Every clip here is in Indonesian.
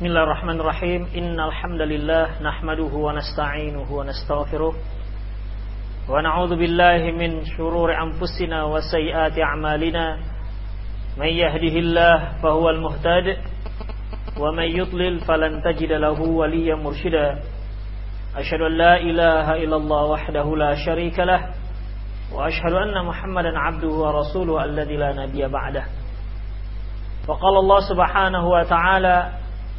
بسم الله الرحمن الرحيم إن الحمد لله نحمده ونستعينه ونستغفره ونعوذ بالله من شرور أنفسنا وسيئات أعمالنا من يهده الله فهو المهتد ومن يضلل فلن تجد له وليا مرشدا أشهد أن لا إله إلا الله وحده لا شريك له وأشهد أن محمدا عبده ورسوله الذي لا نبي بعده فقال الله سبحانه وتعالى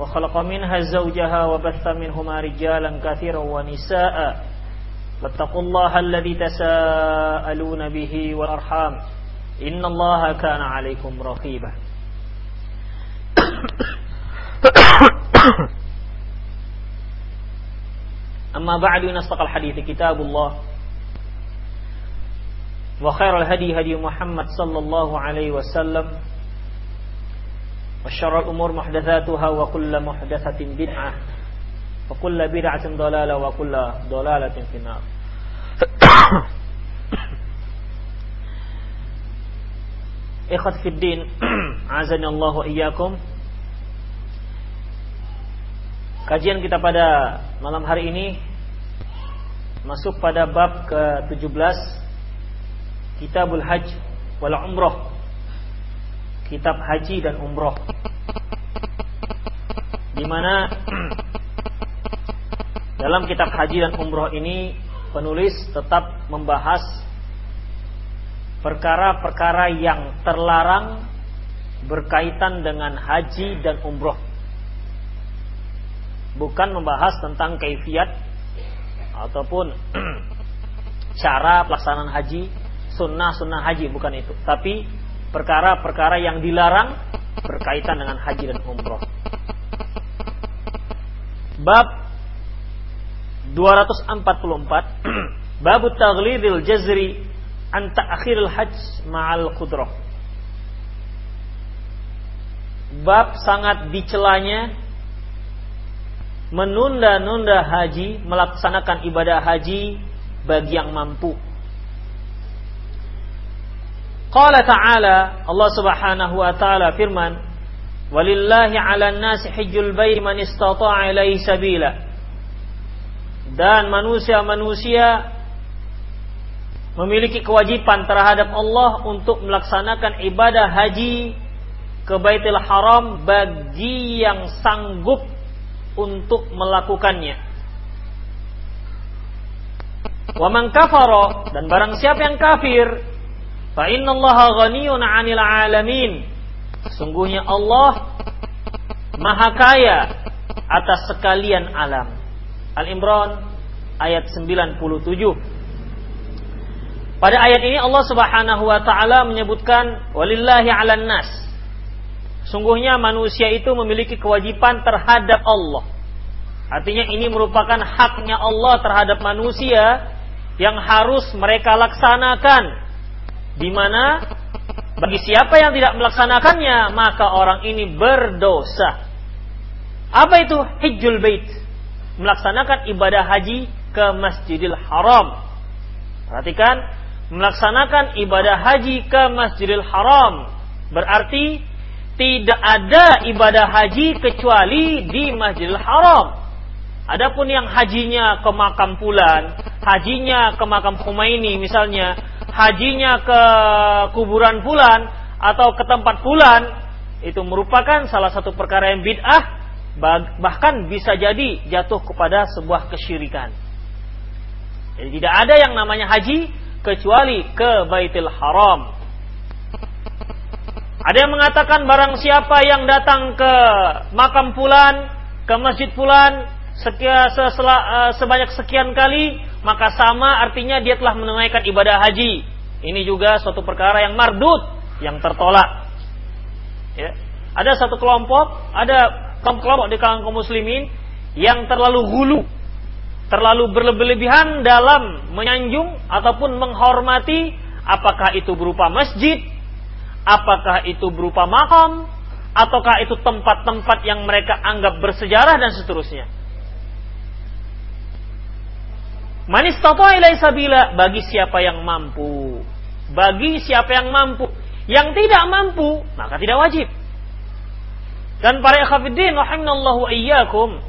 وخلق منها زوجها وبث منهما رجالا كثيرا ونساء. واتقوا الله الذي تساءلون به والأرحام. إن الله كان عليكم رقيبا. أما بعد نستقى الحديث كتاب الله. وخير الهدي هدي محمد صلى الله عليه وسلم. وشر الأمور محدثاتها وكل محدثة بدعة وكل بدعة ضلالة وكل ضلالة في النار Ikhwat Fiddin Azani Allah wa iyyakum Kajian kita pada malam hari ini Masuk pada bab ke-17 Kitabul Hajj wal Umrah kitab haji dan umroh. Di mana dalam kitab haji dan umroh ini penulis tetap membahas perkara-perkara yang terlarang berkaitan dengan haji dan umroh. Bukan membahas tentang kaifiat ataupun cara pelaksanaan haji sunnah-sunnah haji bukan itu. Tapi perkara-perkara yang dilarang berkaitan dengan haji dan umroh. Bab 244 Bab taghlidil jazri an ta'khiril hajj ma'al qudrah. Bab sangat dicelanya menunda-nunda haji, melaksanakan ibadah haji bagi yang mampu. Qala ta'ala Allah Subhanahu wa taala firman Walillahi 'alan nasi hajjul bait man istata'a ilaihi sabila Dan manusia-manusia memiliki kewajiban terhadap Allah untuk melaksanakan ibadah haji ke Baitul Haram bagi yang sanggup untuk melakukannya. Wa man kafara dan barang siapa yang kafir Fa innallaha ghaniyun 'anil 'alamin. Sesungguhnya Allah Maha Kaya atas sekalian alam. Al-Imran ayat 97. Pada ayat ini Allah Subhanahu wa taala menyebutkan walillahi 'alan nas. Sungguhnya manusia itu memiliki kewajiban terhadap Allah. Artinya ini merupakan haknya Allah terhadap manusia yang harus mereka laksanakan di mana bagi siapa yang tidak melaksanakannya maka orang ini berdosa. Apa itu hijjul bait? Melaksanakan ibadah haji ke Masjidil Haram. Perhatikan, melaksanakan ibadah haji ke Masjidil Haram berarti tidak ada ibadah haji kecuali di Masjidil Haram. Adapun yang hajinya ke makam Fulan, hajinya ke makam Khumaini misalnya, hajinya ke kuburan fulan atau ke tempat fulan itu merupakan salah satu perkara yang bid'ah bahkan bisa jadi jatuh kepada sebuah kesyirikan. Jadi tidak ada yang namanya haji kecuali ke Baitul Haram. Ada yang mengatakan barang siapa yang datang ke makam fulan, ke masjid fulan uh, sebanyak sekian kali, maka sama artinya dia telah menunaikan ibadah haji. Ini juga suatu perkara yang mardut, yang tertolak. Ya. Ada satu kelompok, ada kelompok di kalangan kaum muslimin yang terlalu hulu terlalu berlebihan dalam menyanjung ataupun menghormati apakah itu berupa masjid, apakah itu berupa makam, ataukah itu tempat-tempat yang mereka anggap bersejarah dan seterusnya. Manis ilai sabila bagi siapa yang mampu. Bagi siapa yang mampu. Yang tidak mampu, maka tidak wajib. Dan para ikhwatiddin rahimallahu iyyakum.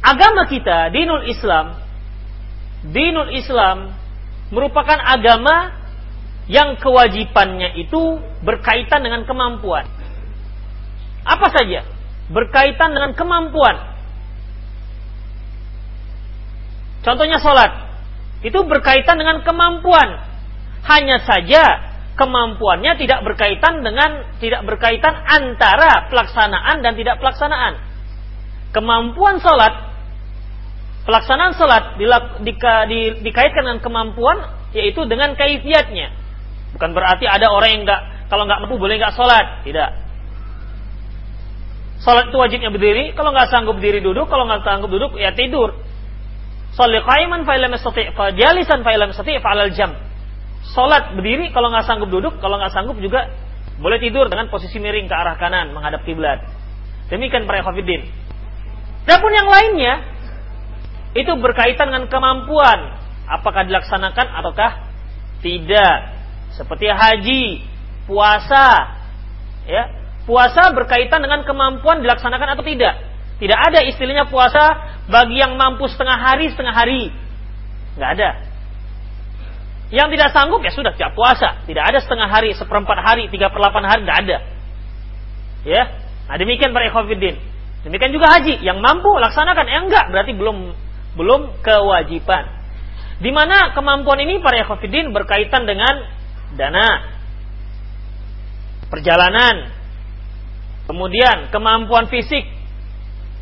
Agama kita, dinul Islam, dinul Islam merupakan agama yang kewajibannya itu berkaitan dengan kemampuan. Apa saja? Berkaitan dengan kemampuan. Contohnya sholat. Itu berkaitan dengan kemampuan. Hanya saja kemampuannya tidak berkaitan dengan tidak berkaitan antara pelaksanaan dan tidak pelaksanaan. Kemampuan sholat, pelaksanaan sholat di, di, di, dikaitkan dengan kemampuan yaitu dengan kaifiatnya. Bukan berarti ada orang yang nggak kalau nggak mampu boleh nggak sholat, tidak. Sholat itu wajibnya berdiri, kalau nggak sanggup berdiri duduk, kalau nggak sanggup duduk ya tidur. Salli qaiman fa illam yastati' fa jalisan fa jam. Salat berdiri kalau nggak sanggup duduk, kalau nggak sanggup juga boleh tidur dengan posisi miring ke arah kanan menghadap kiblat. Demikian para hafidin. Adapun yang lainnya itu berkaitan dengan kemampuan apakah dilaksanakan ataukah tidak. Seperti haji, puasa, ya. Puasa berkaitan dengan kemampuan dilaksanakan atau tidak. Tidak ada istilahnya puasa bagi yang mampu setengah hari, setengah hari. Nggak ada. Yang tidak sanggup ya sudah tidak puasa. Tidak ada setengah hari, seperempat hari, tiga per delapan hari, nggak ada. Ya, nah demikian para ikhwafidin. Demikian juga haji, yang mampu laksanakan, yang enggak berarti belum belum kewajiban. Di mana kemampuan ini para ikhwafidin berkaitan dengan dana, perjalanan, kemudian kemampuan fisik,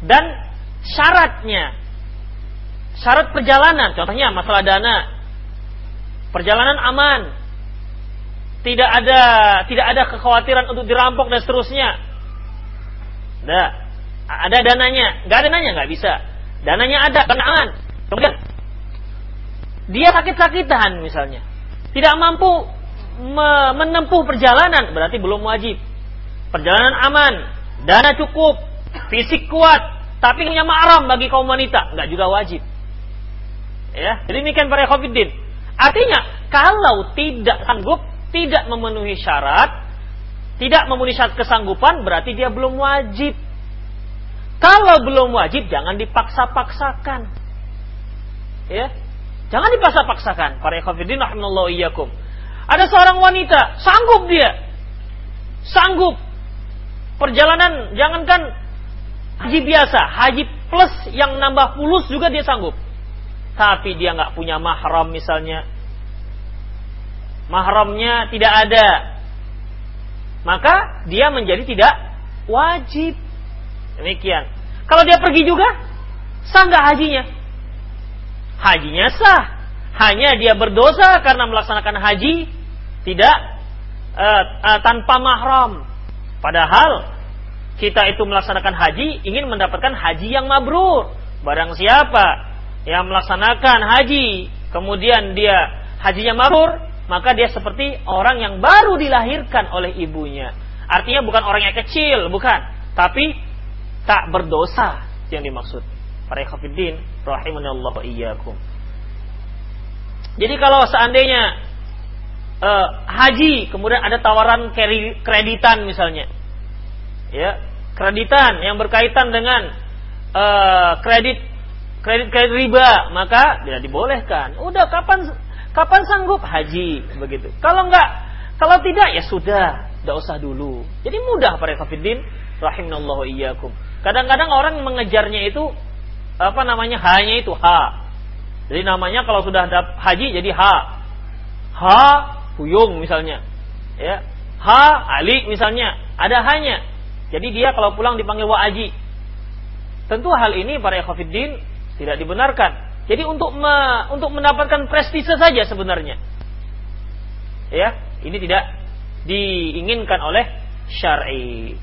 dan syaratnya syarat perjalanan contohnya masalah dana perjalanan aman tidak ada tidak ada kekhawatiran untuk dirampok dan seterusnya. Nah, ada dananya nggak ada dananya nggak bisa. Dananya ada karena aman. Kemudian dia sakit-sakitan misalnya tidak mampu menempuh perjalanan berarti belum wajib. Perjalanan aman dana cukup fisik kuat, tapi punya mahram bagi kaum wanita, nggak juga wajib. Ya, jadi demikian para khafidin. Artinya, kalau tidak sanggup, tidak memenuhi syarat, tidak memenuhi syarat kesanggupan, berarti dia belum wajib. Kalau belum wajib, jangan dipaksa-paksakan. Ya, jangan dipaksa-paksakan. Para khafidin, rahimahullah iyyakum. Ada seorang wanita, sanggup dia. Sanggup. Perjalanan, jangankan Haji biasa, haji plus yang nambah fulus juga dia sanggup. Tapi dia nggak punya mahram misalnya. Mahramnya tidak ada. Maka dia menjadi tidak wajib. Demikian. Kalau dia pergi juga, sah nggak hajinya? Hajinya sah. Hanya dia berdosa karena melaksanakan haji tidak uh, uh, tanpa mahram. Padahal kita itu melaksanakan haji ingin mendapatkan haji yang mabrur. Barang siapa yang melaksanakan haji kemudian dia hajinya mabrur, maka dia seperti orang yang baru dilahirkan oleh ibunya. Artinya bukan orang yang kecil, bukan, tapi tak berdosa yang dimaksud. Para ikhwatiddin Allah wa iyyakum. Jadi kalau seandainya uh, haji kemudian ada tawaran kreditan misalnya ya kreditan yang berkaitan dengan uh, kredit kredit kredit riba maka tidak dibolehkan. Udah kapan kapan sanggup? Haji begitu. Kalau enggak kalau tidak ya sudah tidak usah dulu. Jadi mudah para kafirin rahimallahu iyyakum. Kadang-kadang orang mengejarnya itu apa namanya hanya itu ha jadi namanya kalau sudah haji jadi ha ha huyung misalnya. Ya ha ali misalnya. Ada hanya jadi dia kalau pulang dipanggil wa'aji. Tentu hal ini para ekhafiddin tidak dibenarkan. Jadi untuk me, untuk mendapatkan prestise saja sebenarnya. Ya, ini tidak diinginkan oleh syar'i.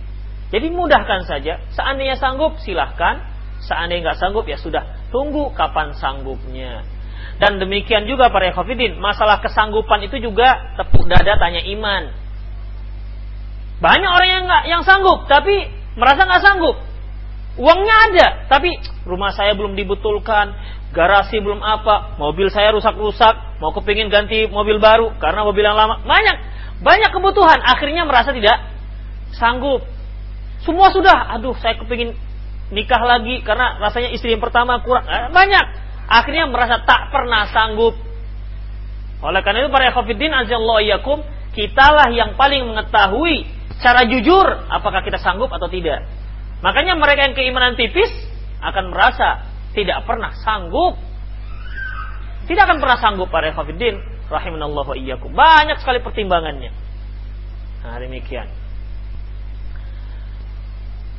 Jadi mudahkan saja. Seandainya sanggup silahkan. Seandainya nggak sanggup ya sudah, tunggu kapan sanggupnya. Dan demikian juga para ikhwafidin, masalah kesanggupan itu juga tepuk dada tanya iman. Banyak orang yang nggak yang sanggup, tapi merasa nggak sanggup. Uangnya ada, tapi rumah saya belum dibetulkan, garasi belum apa, mobil saya rusak-rusak, mau kepingin ganti mobil baru karena mobil yang lama. Banyak, banyak kebutuhan. Akhirnya merasa tidak sanggup. Semua sudah, aduh saya kepingin nikah lagi karena rasanya istri yang pertama kurang. Eh, banyak. Akhirnya merasa tak pernah sanggup. Oleh karena itu para ikhwatiddin ajallahu iyyakum, kitalah yang paling mengetahui secara jujur apakah kita sanggup atau tidak. Makanya mereka yang keimanan tipis akan merasa tidak pernah sanggup. Tidak akan pernah sanggup para ikhwatiddin rahimanallahu wa iyyakum. Banyak sekali pertimbangannya. Nah, demikian.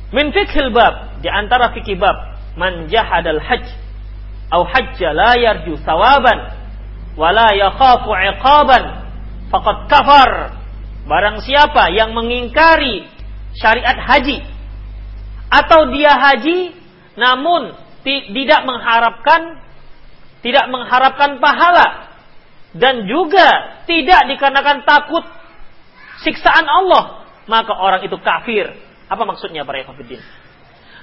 Min fikhil bab di antara fikih bab man jahadal hajj au hajja la yarju thawaban wa la yakhafu iqaban faqad kafar. Barang siapa yang mengingkari syariat haji atau dia haji namun tidak mengharapkan tidak mengharapkan pahala dan juga tidak dikarenakan takut siksaan Allah maka orang itu kafir. Apa maksudnya para ikhwatiddin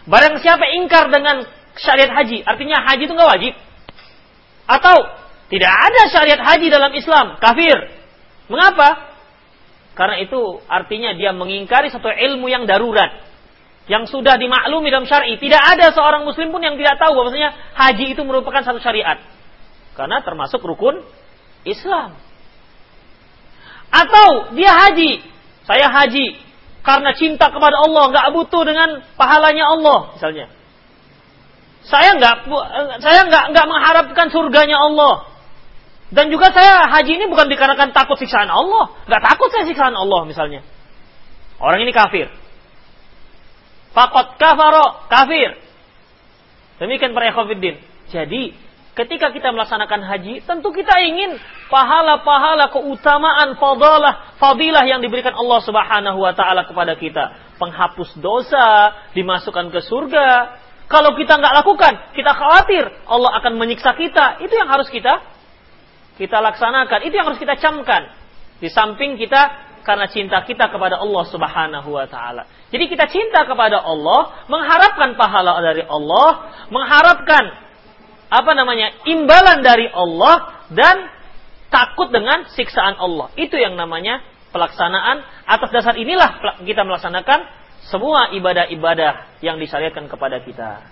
barang siapa ingkar dengan syariat haji artinya haji itu nggak wajib. Atau tidak ada syariat haji dalam Islam kafir. Mengapa karena itu artinya dia mengingkari satu ilmu yang darurat yang sudah dimaklumi dalam syar'i. Tidak ada seorang muslim pun yang tidak tahu bahwasanya haji itu merupakan satu syariat. Karena termasuk rukun Islam. Atau dia haji, saya haji karena cinta kepada Allah, nggak butuh dengan pahalanya Allah, misalnya. Saya nggak, saya nggak nggak mengharapkan surganya Allah. Dan juga saya haji ini bukan dikarenakan takut siksaan Allah, nggak takut saya siksaan Allah misalnya. Orang ini kafir. Fakot kafaro kafir. Demikian para ikhwafiddin. Jadi ketika kita melaksanakan haji, tentu kita ingin pahala-pahala keutamaan fadalah, fadilah yang diberikan Allah Subhanahu wa taala kepada kita. Penghapus dosa, dimasukkan ke surga. Kalau kita nggak lakukan, kita khawatir Allah akan menyiksa kita. Itu yang harus kita kita laksanakan. Itu yang harus kita camkan. Di samping kita karena cinta kita kepada Allah Subhanahu wa taala. Jadi kita cinta kepada Allah, mengharapkan pahala dari Allah, mengharapkan apa namanya? imbalan dari Allah dan takut dengan siksaan Allah. Itu yang namanya pelaksanaan atas dasar inilah kita melaksanakan semua ibadah-ibadah yang disyariatkan kepada kita.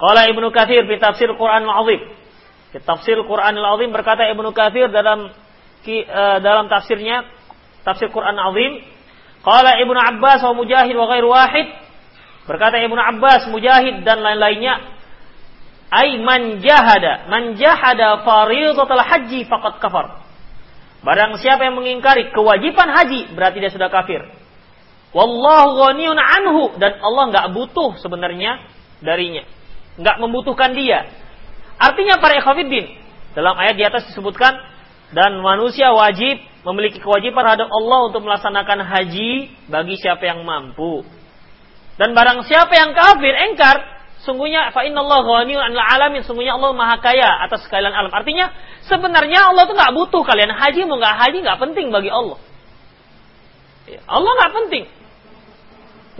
Qala Ibnu Katsir di tafsir Quran Al-Azim. Tafsir Quran Al-Azim berkata Ibnu Katsir dalam eh, dalam tafsirnya tafsir Quran azim. Qala Ibnu Abbas wa Mujahid wa ghairu wahid. Berkata Ibnu Abbas, Mujahid dan lain-lainnya, ai man jahada, man jahada fardhatul haji faqad kafar. Barang siapa yang mengingkari kewajiban haji, berarti dia sudah kafir. Wallahu ghaniyun anhu dan Allah nggak butuh sebenarnya darinya. Nggak membutuhkan dia. Artinya para ikhwatiddin, dalam ayat di atas disebutkan dan manusia wajib memiliki kewajiban terhadap Allah untuk melaksanakan haji bagi siapa yang mampu. Dan barang siapa yang kafir, engkar, sungguhnya fa innallaha 'anil alamin, sungguhnya Allah Maha Kaya atas sekalian alam. Artinya sebenarnya Allah itu nggak butuh kalian haji mau nggak haji nggak penting bagi Allah. Allah nggak penting.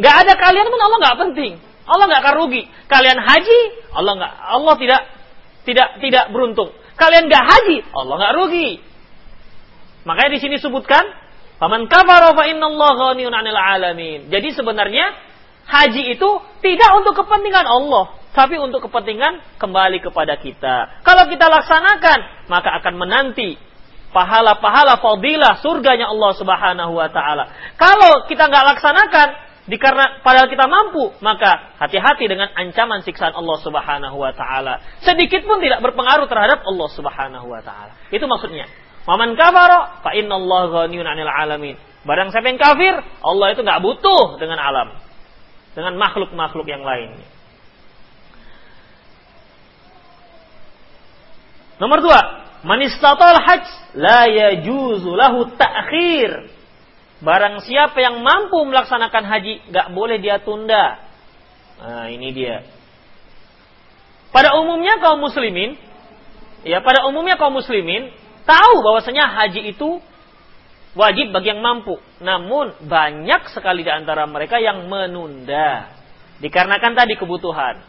Nggak ada kalian pun Allah nggak penting. Allah nggak akan rugi. Kalian haji, Allah nggak, Allah tidak tidak tidak beruntung. Kalian nggak haji, Allah nggak rugi. Makanya di sini sebutkan, "Faman kafara fa innallaha ghaniyun 'anil 'alamin." Jadi sebenarnya haji itu tidak untuk kepentingan Allah, tapi untuk kepentingan kembali kepada kita. Kalau kita laksanakan, maka akan menanti pahala-pahala fadilah surganya Allah Subhanahu wa taala. Kalau kita nggak laksanakan, dikarena padahal kita mampu, maka hati-hati dengan ancaman siksaan Allah Subhanahu wa taala. Sedikit pun tidak berpengaruh terhadap Allah Subhanahu wa taala. Itu maksudnya. Waman kafara fa Allah ghaniyun 'anil alamin. Barang siapa yang kafir, Allah itu nggak butuh dengan alam. Dengan makhluk-makhluk yang lain. Nomor dua, man istatal hajj la yajuzu lahu ta'khir. Barang siapa yang mampu melaksanakan haji, nggak boleh dia tunda. Nah, ini dia. Pada umumnya kaum muslimin, ya pada umumnya kaum muslimin tahu bahwasanya haji itu wajib bagi yang mampu. Namun banyak sekali di antara mereka yang menunda. Dikarenakan tadi kebutuhan.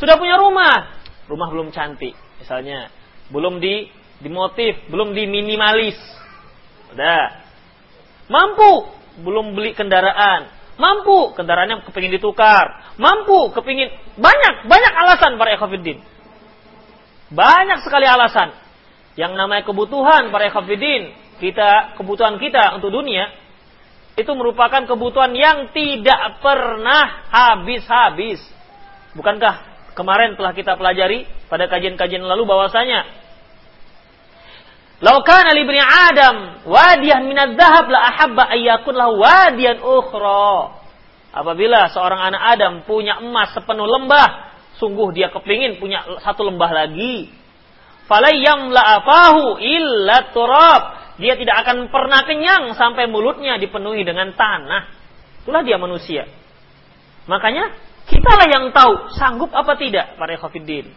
Sudah punya rumah, rumah belum cantik misalnya. Belum di dimotif, belum diminimalis. Udah. Mampu, belum beli kendaraan. Mampu, kendaraannya kepingin ditukar. Mampu, kepingin banyak, banyak alasan para ekofidin. Banyak sekali alasan. Yang namanya kebutuhan para ekofidin kita kebutuhan kita untuk dunia itu merupakan kebutuhan yang tidak pernah habis-habis. Bukankah kemarin telah kita pelajari pada kajian-kajian lalu bahwasanya Laukan ali bin Adam wadiyan minad dhahab la ahabba ayyakun lahu wadiyan ukhra. Apabila seorang anak Adam punya emas sepenuh lembah, sungguh dia kepingin punya satu lembah lagi. Falayyam la afahu illa turab dia tidak akan pernah kenyang sampai mulutnya dipenuhi dengan tanah. Itulah dia manusia. Makanya kitalah yang tahu sanggup apa tidak para khafidin.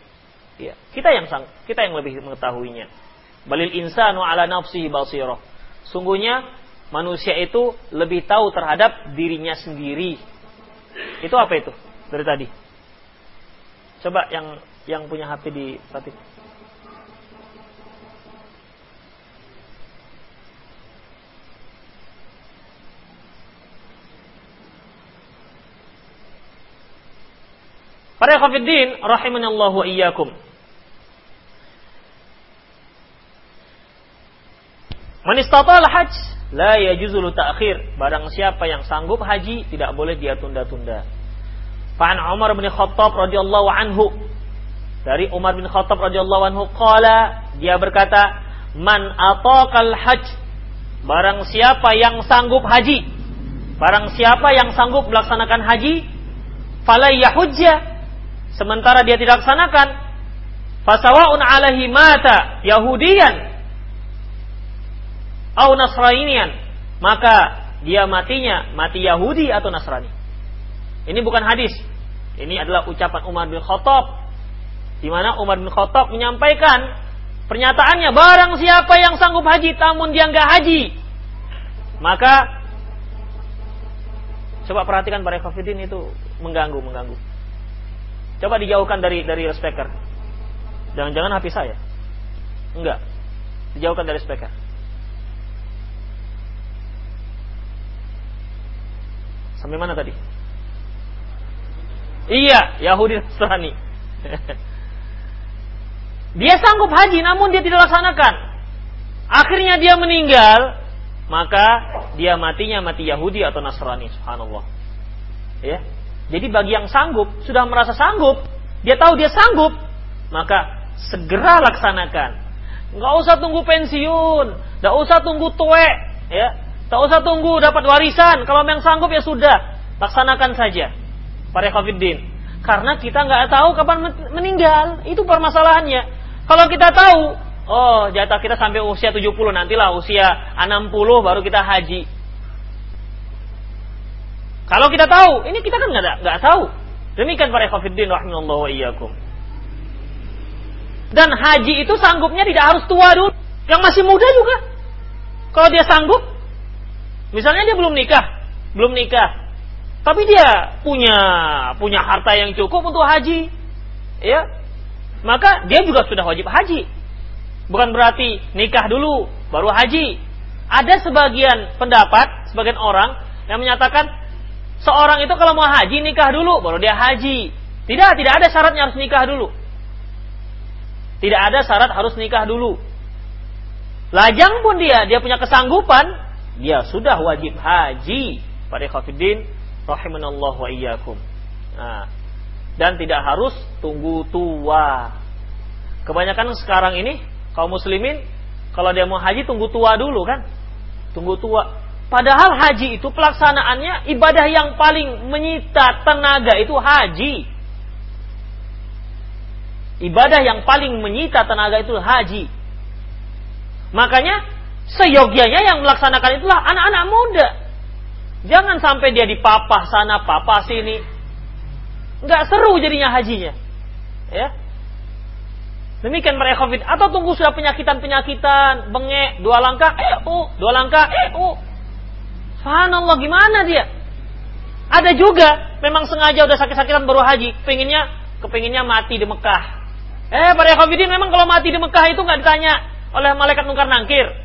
Ya, kita yang sang, kita yang lebih mengetahuinya. Balil insanu ala nafsihi basirah. Sungguhnya manusia itu lebih tahu terhadap dirinya sendiri. Itu apa itu? Dari tadi. Coba yang yang punya HP di Fatih. Para khafiddin rahimanallahu iyyakum. Man istatal hajj la yajuzu ta'khir. Barang siapa yang sanggup haji tidak boleh dia tunda-tunda. Fa'an Umar bin Khattab radhiyallahu anhu dari Umar bin Khattab radhiyallahu anhu qala dia berkata man ataqal hajj barang siapa yang sanggup haji barang siapa yang sanggup melaksanakan haji fala yahujja sementara dia tidak laksanakan fasawaun alaihi mata yahudiyan au nasranian maka dia matinya mati Yahudi atau Nasrani ini bukan hadis ini adalah ucapan Umar bin Khattab di mana Umar bin Khattab menyampaikan pernyataannya barang siapa yang sanggup haji namun dia nggak haji maka coba perhatikan para kafidin itu mengganggu mengganggu Coba dijauhkan dari dari speaker. Jangan-jangan HP saya. Enggak. Dijauhkan dari speaker. Sampai mana tadi? Iya, Yahudi Nasrani. dia sanggup haji namun dia tidak laksanakan. Akhirnya dia meninggal, maka dia matinya mati Yahudi atau Nasrani, subhanallah. Ya, jadi bagi yang sanggup, sudah merasa sanggup, dia tahu dia sanggup, maka segera laksanakan. Nggak usah tunggu pensiun, nggak usah tunggu tuwe, ya, nggak usah tunggu dapat warisan. Kalau yang sanggup ya sudah, laksanakan saja. Para kafirin. Karena kita nggak tahu kapan meninggal, itu permasalahannya. Kalau kita tahu, oh jatah kita sampai usia 70 nantilah usia 60 baru kita haji. Kalau kita tahu, ini kita kan nggak tahu. Demikian para khafiddin rahimallahu wa iyyakum. Dan haji itu sanggupnya tidak harus tua dulu. Yang masih muda juga. Kalau dia sanggup, misalnya dia belum nikah, belum nikah, tapi dia punya punya harta yang cukup untuk haji, ya, maka dia juga sudah wajib haji. Bukan berarti nikah dulu baru haji. Ada sebagian pendapat, sebagian orang yang menyatakan Seorang itu kalau mau haji nikah dulu baru dia haji. Tidak, tidak ada syaratnya harus nikah dulu. Tidak ada syarat harus nikah dulu. Lajang pun dia, dia punya kesanggupan, dia sudah wajib haji. Pada khafidin, rahimanallah wa iyyakum. Nah, dan tidak harus tunggu tua. Kebanyakan sekarang ini kaum muslimin kalau dia mau haji tunggu tua dulu kan? Tunggu tua. Padahal haji itu pelaksanaannya ibadah yang paling menyita tenaga itu haji. Ibadah yang paling menyita tenaga itu haji. Makanya seyogianya yang melaksanakan itulah anak-anak muda. Jangan sampai dia dipapah sana, papah sini. Nggak seru jadinya hajinya. Ya. Demikian para covid atau tunggu sudah penyakitan-penyakitan, bengek, dua langkah, eh, uh, dua langkah, eh, uh. Subhanallah gimana dia? Ada juga memang sengaja udah sakit-sakitan baru haji, pengennya kepinginnya mati di Mekah. Eh, para Khafidin memang kalau mati di Mekah itu nggak ditanya oleh malaikat mungkar nangkir.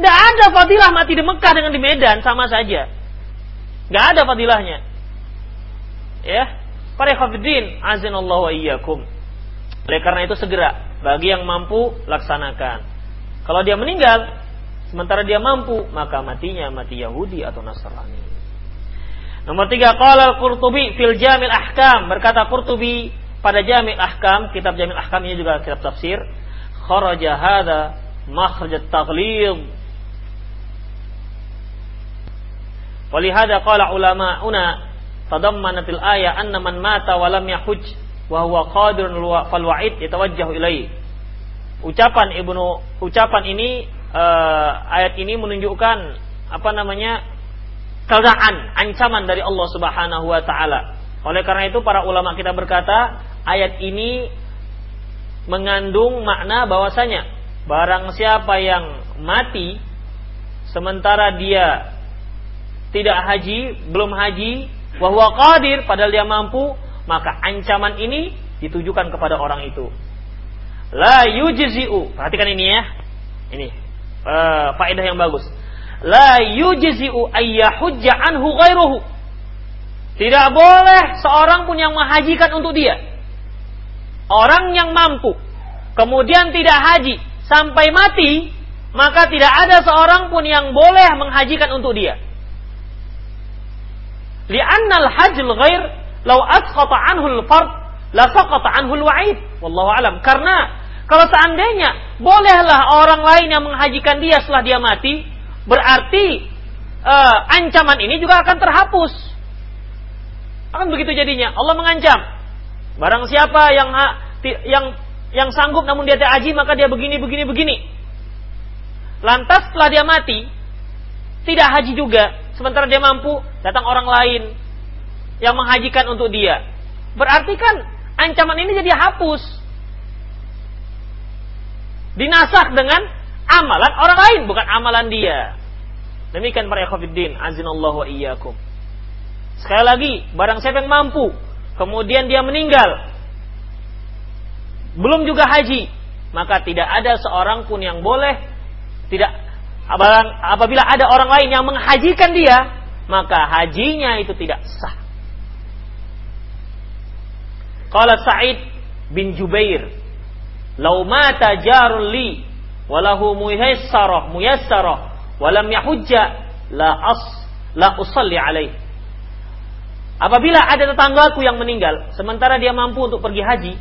Tidak ada fadilah mati di Mekah dengan di Medan sama saja. Nggak ada fadilahnya. Ya, para Khafidin, azinallahu iyyakum. Oleh karena itu segera bagi yang mampu laksanakan. Kalau dia meninggal sementara dia mampu, maka matinya mati Yahudi atau Nasrani. Nomor tiga, qala Qurtubi fil Jamil Ahkam. Berkata Qurtubi pada Jamil Ahkam, kitab Jamil Ahkam ini juga kitab tafsir. Kharaja hadha makhraj. Walihada qala ulama'una tadammanatil ayah anna man mata wa lam yahuj wa huwa qadirun fal wa'id yatawajjahu ilaihi. Ucapan Ibnu ucapan ini uh, ayat ini menunjukkan apa namanya keadaan ancaman dari Allah Subhanahu wa taala. Oleh karena itu para ulama kita berkata, ayat ini mengandung makna bahwasanya barang siapa yang mati sementara dia tidak haji, belum haji, bahwa qadir padahal dia mampu, maka ancaman ini ditujukan kepada orang itu. La yujzi'u. Perhatikan ini ya. Ini uh, faedah yang bagus la yujzi'u ayyahujja anhu ghairuhu. Tidak boleh seorang pun yang menghajikan untuk dia. Orang yang mampu kemudian tidak haji sampai mati, maka tidak ada seorang pun yang boleh menghajikan untuk dia. Li'anna al-hajjul ghair law asqata anhu al-fard la saqata anhu al-wa'id. Wallahu alam. Karena kalau seandainya bolehlah orang lain yang menghajikan dia setelah dia mati, berarti uh, ancaman ini juga akan terhapus. Akan begitu jadinya. Allah mengancam. Barang siapa yang yang yang sanggup namun dia tidak haji maka dia begini begini begini. Lantas setelah dia mati tidak haji juga, sementara dia mampu datang orang lain yang menghajikan untuk dia. Berarti kan ancaman ini jadi hapus. Dinasak dengan amalan orang lain bukan amalan dia. Demikian para ikhwatiddin, azinallahu wa iyyakum. Sekali lagi, barang siapa yang mampu, kemudian dia meninggal, belum juga haji, maka tidak ada seorang pun yang boleh tidak apabila ada orang lain yang menghajikan dia, maka hajinya itu tidak sah. Qala Sa'id bin Jubair, "Lau mata jarul li walahu muyassarah muyassarah walam yahujja la as la usalli alaih. Apabila ada tetanggaku yang meninggal sementara dia mampu untuk pergi haji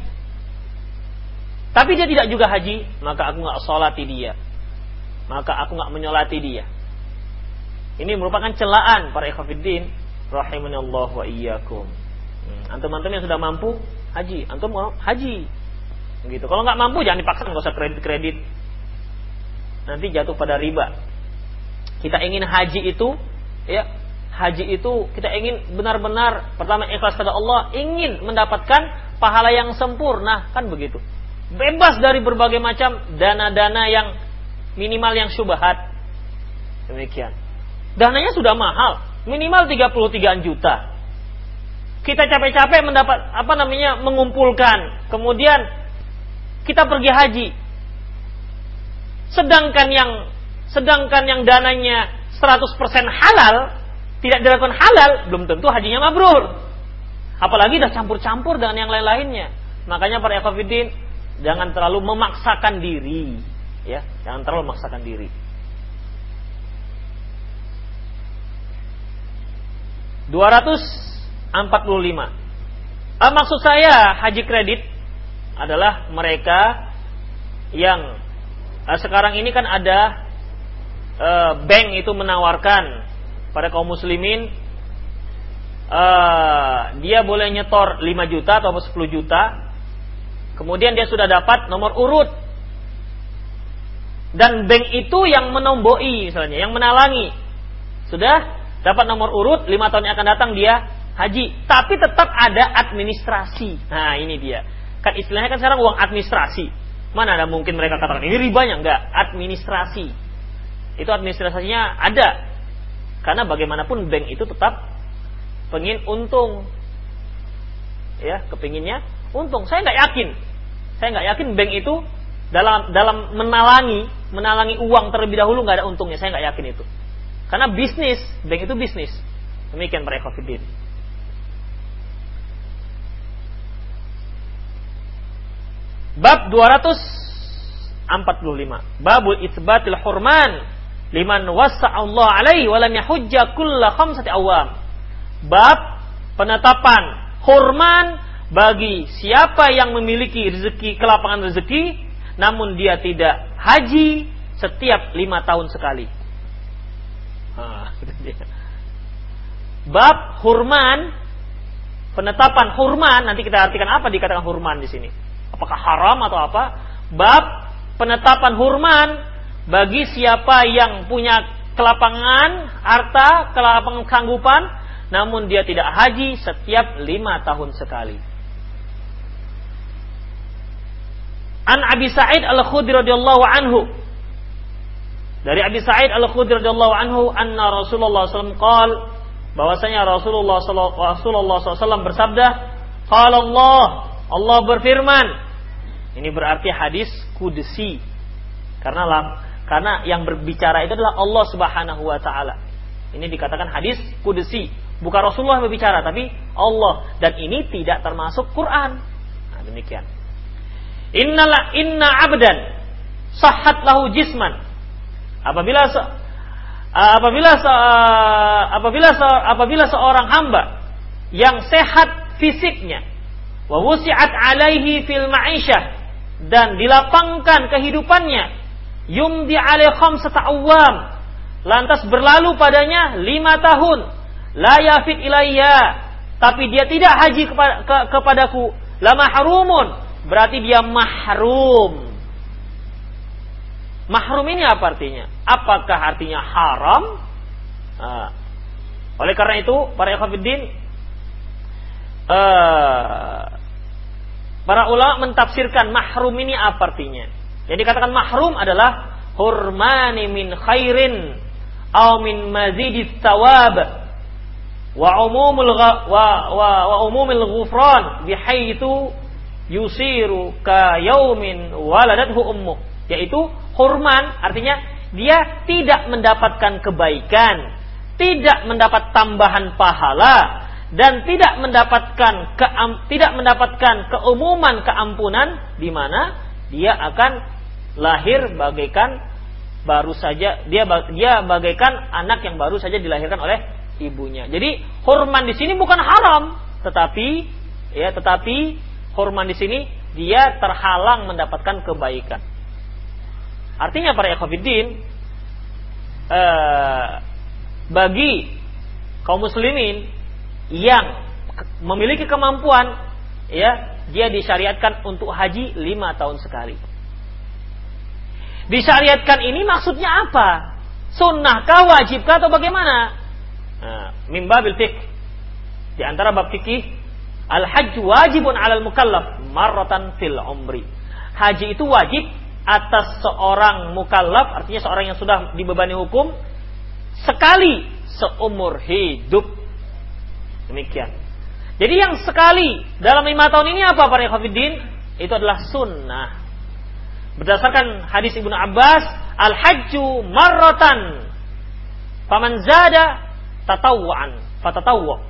tapi dia tidak juga haji, maka aku nggak solati dia. Maka aku nggak menyolati dia. Ini merupakan celaan para ikhwatiddin rahimanallah wa iyyakum. Hmm, antum-antum yang sudah mampu haji, antum mau haji. Gitu. Kalau nggak mampu jangan dipaksa nggak usah kredit-kredit. Nanti jatuh pada riba kita ingin haji itu ya haji itu kita ingin benar-benar pertama ikhlas kepada Allah ingin mendapatkan pahala yang sempurna kan begitu bebas dari berbagai macam dana-dana yang minimal yang syubhat. Demikian. Dananya sudah mahal. Minimal 33 juta. Kita capek-capek mendapat apa namanya mengumpulkan. Kemudian kita pergi haji. Sedangkan yang Sedangkan yang dananya 100% halal, tidak dilakukan halal, belum tentu hajinya mabrur. Apalagi dah campur-campur dengan yang lain-lainnya. Makanya para ekofidin jangan terlalu memaksakan diri, ya, jangan terlalu memaksakan diri. 245. Ah, maksud saya haji kredit adalah mereka yang ah, sekarang ini kan ada uh, bank itu menawarkan pada kaum muslimin uh, dia boleh nyetor 5 juta atau 10 juta kemudian dia sudah dapat nomor urut dan bank itu yang menomboi misalnya yang menalangi sudah dapat nomor urut 5 tahun yang akan datang dia haji, tapi tetap ada administrasi. Nah, ini dia. Kan istilahnya kan sekarang uang administrasi. Mana ada mungkin mereka katakan ini ribanya enggak, administrasi. Itu administrasinya ada. Karena bagaimanapun bank itu tetap pengin untung. Ya, kepinginnya untung. Saya nggak yakin. Saya nggak yakin bank itu dalam dalam menalangi menalangi uang terlebih dahulu nggak ada untungnya. Saya nggak yakin itu. Karena bisnis, bank itu bisnis. Demikian para ikhwatiddin. Bab 245. Babul isbatil hurman liman wasa Allah alaihi wa lam yahujja kulla khamsati awam. Bab penetapan hurman bagi siapa yang memiliki rezeki kelapangan rezeki namun dia tidak haji setiap lima tahun sekali. Bab hurman penetapan hurman nanti kita artikan apa dikatakan hurman di sini. Apakah haram atau apa? Bab penetapan hurman bagi siapa yang punya kelapangan harta kelapangan sanggupan namun dia tidak haji setiap lima tahun sekali An Abi Sa'id Al-Khudri radhiyallahu anhu dari Abi Sa'id Al-Khudri radhiyallahu anhu anna Rasulullah SAW qal bahwasanya Rasulullah SAW bersabda qala Allah Allah berfirman ini berarti hadis kudsi. Karena karena yang berbicara itu adalah Allah Subhanahu wa taala. Ini dikatakan hadis kudsi. Bukan Rasulullah berbicara, tapi Allah. Dan ini tidak termasuk Quran. Nah, demikian. Innala inna abdan sahat lahu jisman. Apabila se, apabila se, apabila se, apabila seorang hamba yang sehat fisiknya wa wusi'at alaihi fil ma'isyah dan dilapangkan kehidupannya yumdi alaih khamsata lantas berlalu padanya lima tahun la yafid ilayya tapi dia tidak haji kepada, ke, kepadaku lama harumun berarti dia mahrum. Mahrum ini apa artinya? Apakah artinya haram? Nah, oleh karena itu para ikhwatiddin uh, Para ulama mentafsirkan mahrum ini apa artinya? Yang dikatakan mahrum adalah hurmani min khairin aw min mazidis tawab wa umumul wa, wa, wa umumul ghufran bihaitsu yusiru ka yaumin waladathu ummu yaitu hurman artinya dia tidak mendapatkan kebaikan tidak mendapat tambahan pahala dan tidak mendapatkan keam, tidak mendapatkan keumuman keampunan di mana dia akan lahir bagaikan baru saja dia dia bagaikan anak yang baru saja dilahirkan oleh ibunya. Jadi horman di sini bukan haram, tetapi ya tetapi horman di sini dia terhalang mendapatkan kebaikan. Artinya para ekofidin eh, bagi kaum muslimin yang memiliki kemampuan ya dia disyariatkan untuk haji lima tahun sekali. Disyariatkan ini maksudnya apa? Sunnahkah, wajibkah atau bagaimana? Nah, mimba bil Di antara bab fikih, al hajj wajibun alal mukallaf marratan fil umri. Haji itu wajib atas seorang mukallaf, artinya seorang yang sudah dibebani hukum sekali seumur hidup. Demikian. Jadi yang sekali dalam lima tahun ini apa para ikhwatiddin? Itu adalah sunnah. Berdasarkan hadis Ibnu Abbas, al-hajju marratan. Faman zada tatawwan, fatatawwa.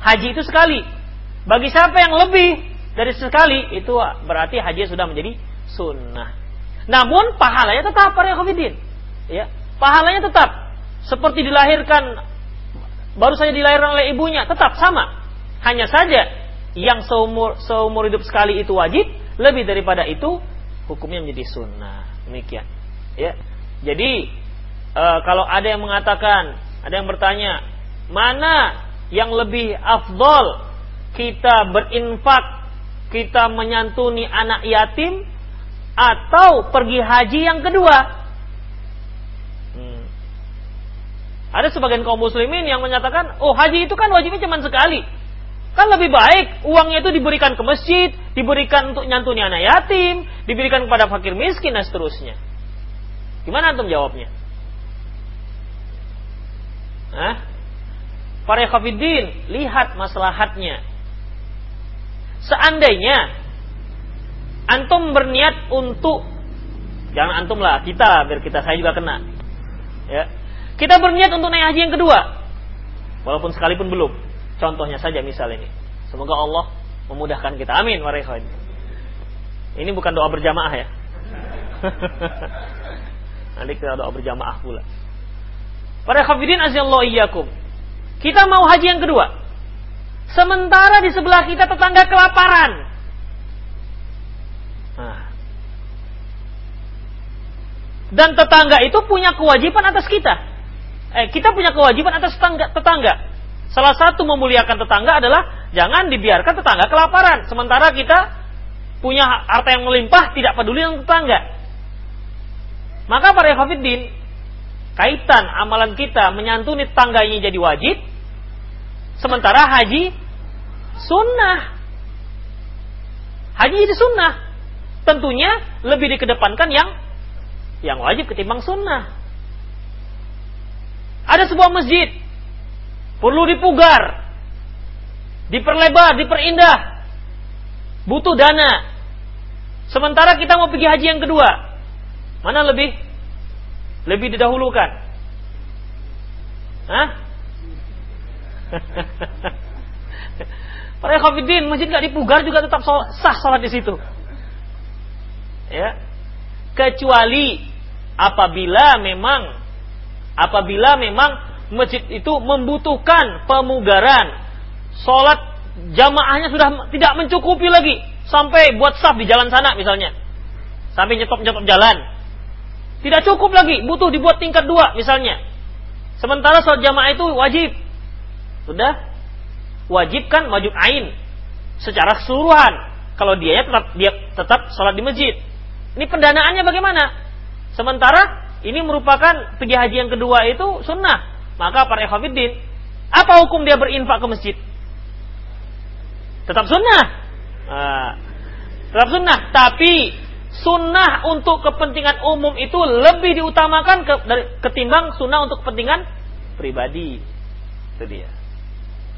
Haji itu sekali. Bagi siapa yang lebih dari sekali, itu berarti haji sudah menjadi sunnah. Namun pahalanya tetap para ikhwatiddin. Ya, pahalanya tetap seperti dilahirkan baru saja dilahirkan oleh ibunya, tetap sama. Hanya saja yang seumur seumur hidup sekali itu wajib, lebih daripada itu hukumnya menjadi sunnah. Demikian. Ya. Jadi e, kalau ada yang mengatakan, ada yang bertanya, mana yang lebih afdol kita berinfak, kita menyantuni anak yatim atau pergi haji yang kedua? Ada sebagian kaum muslimin yang menyatakan, oh haji itu kan wajibnya cuma sekali. Kan lebih baik uangnya itu diberikan ke masjid, diberikan untuk nyantuni anak yatim, diberikan kepada fakir miskin dan seterusnya. Gimana antum jawabnya? Hah? Para khafidin, lihat maslahatnya. Seandainya antum berniat untuk jangan antum lah, kita biar kita saya juga kena. Ya. Kita berniat untuk naik haji yang kedua. Walaupun sekalipun belum. Contohnya saja misal ini. Semoga Allah memudahkan kita. Amin. Ini bukan doa berjamaah ya. Nanti kita doa berjamaah pula. Para khafidin azallahu iyyakum. Kita mau haji yang kedua. Sementara di sebelah kita tetangga kelaparan. Nah. Dan tetangga itu punya kewajiban atas kita eh, kita punya kewajiban atas tetangga, tetangga. Salah satu memuliakan tetangga adalah jangan dibiarkan tetangga kelaparan. Sementara kita punya harta yang melimpah, tidak peduli dengan tetangga. Maka para Hafidin, kaitan amalan kita menyantuni tetangga ini jadi wajib, sementara haji sunnah. Haji jadi sunnah. Tentunya lebih dikedepankan yang yang wajib ketimbang sunnah. Ada sebuah masjid. Perlu dipugar. Diperlebar, diperindah. Butuh dana. Sementara kita mau pergi haji yang kedua. Mana lebih? Lebih didahulukan. Hah? Para khafidin, masjid gak dipugar juga tetap sah salat di situ. Ya. Kecuali apabila memang apabila memang masjid itu membutuhkan pemugaran sholat jamaahnya sudah tidak mencukupi lagi sampai buat saf di jalan sana misalnya sampai nyetop-nyetop jalan tidak cukup lagi butuh dibuat tingkat dua misalnya sementara sholat jamaah itu wajib sudah wajib kan wajib ain secara keseluruhan kalau dia tetap dia tetap sholat di masjid ini pendanaannya bagaimana sementara ini merupakan pergi haji yang kedua itu sunnah. Maka para ikhwatiddin, apa hukum dia berinfak ke masjid? Tetap sunnah. Nah, tetap sunnah. Tapi sunnah untuk kepentingan umum itu lebih diutamakan ke, ketimbang sunnah untuk kepentingan pribadi. Itu dia.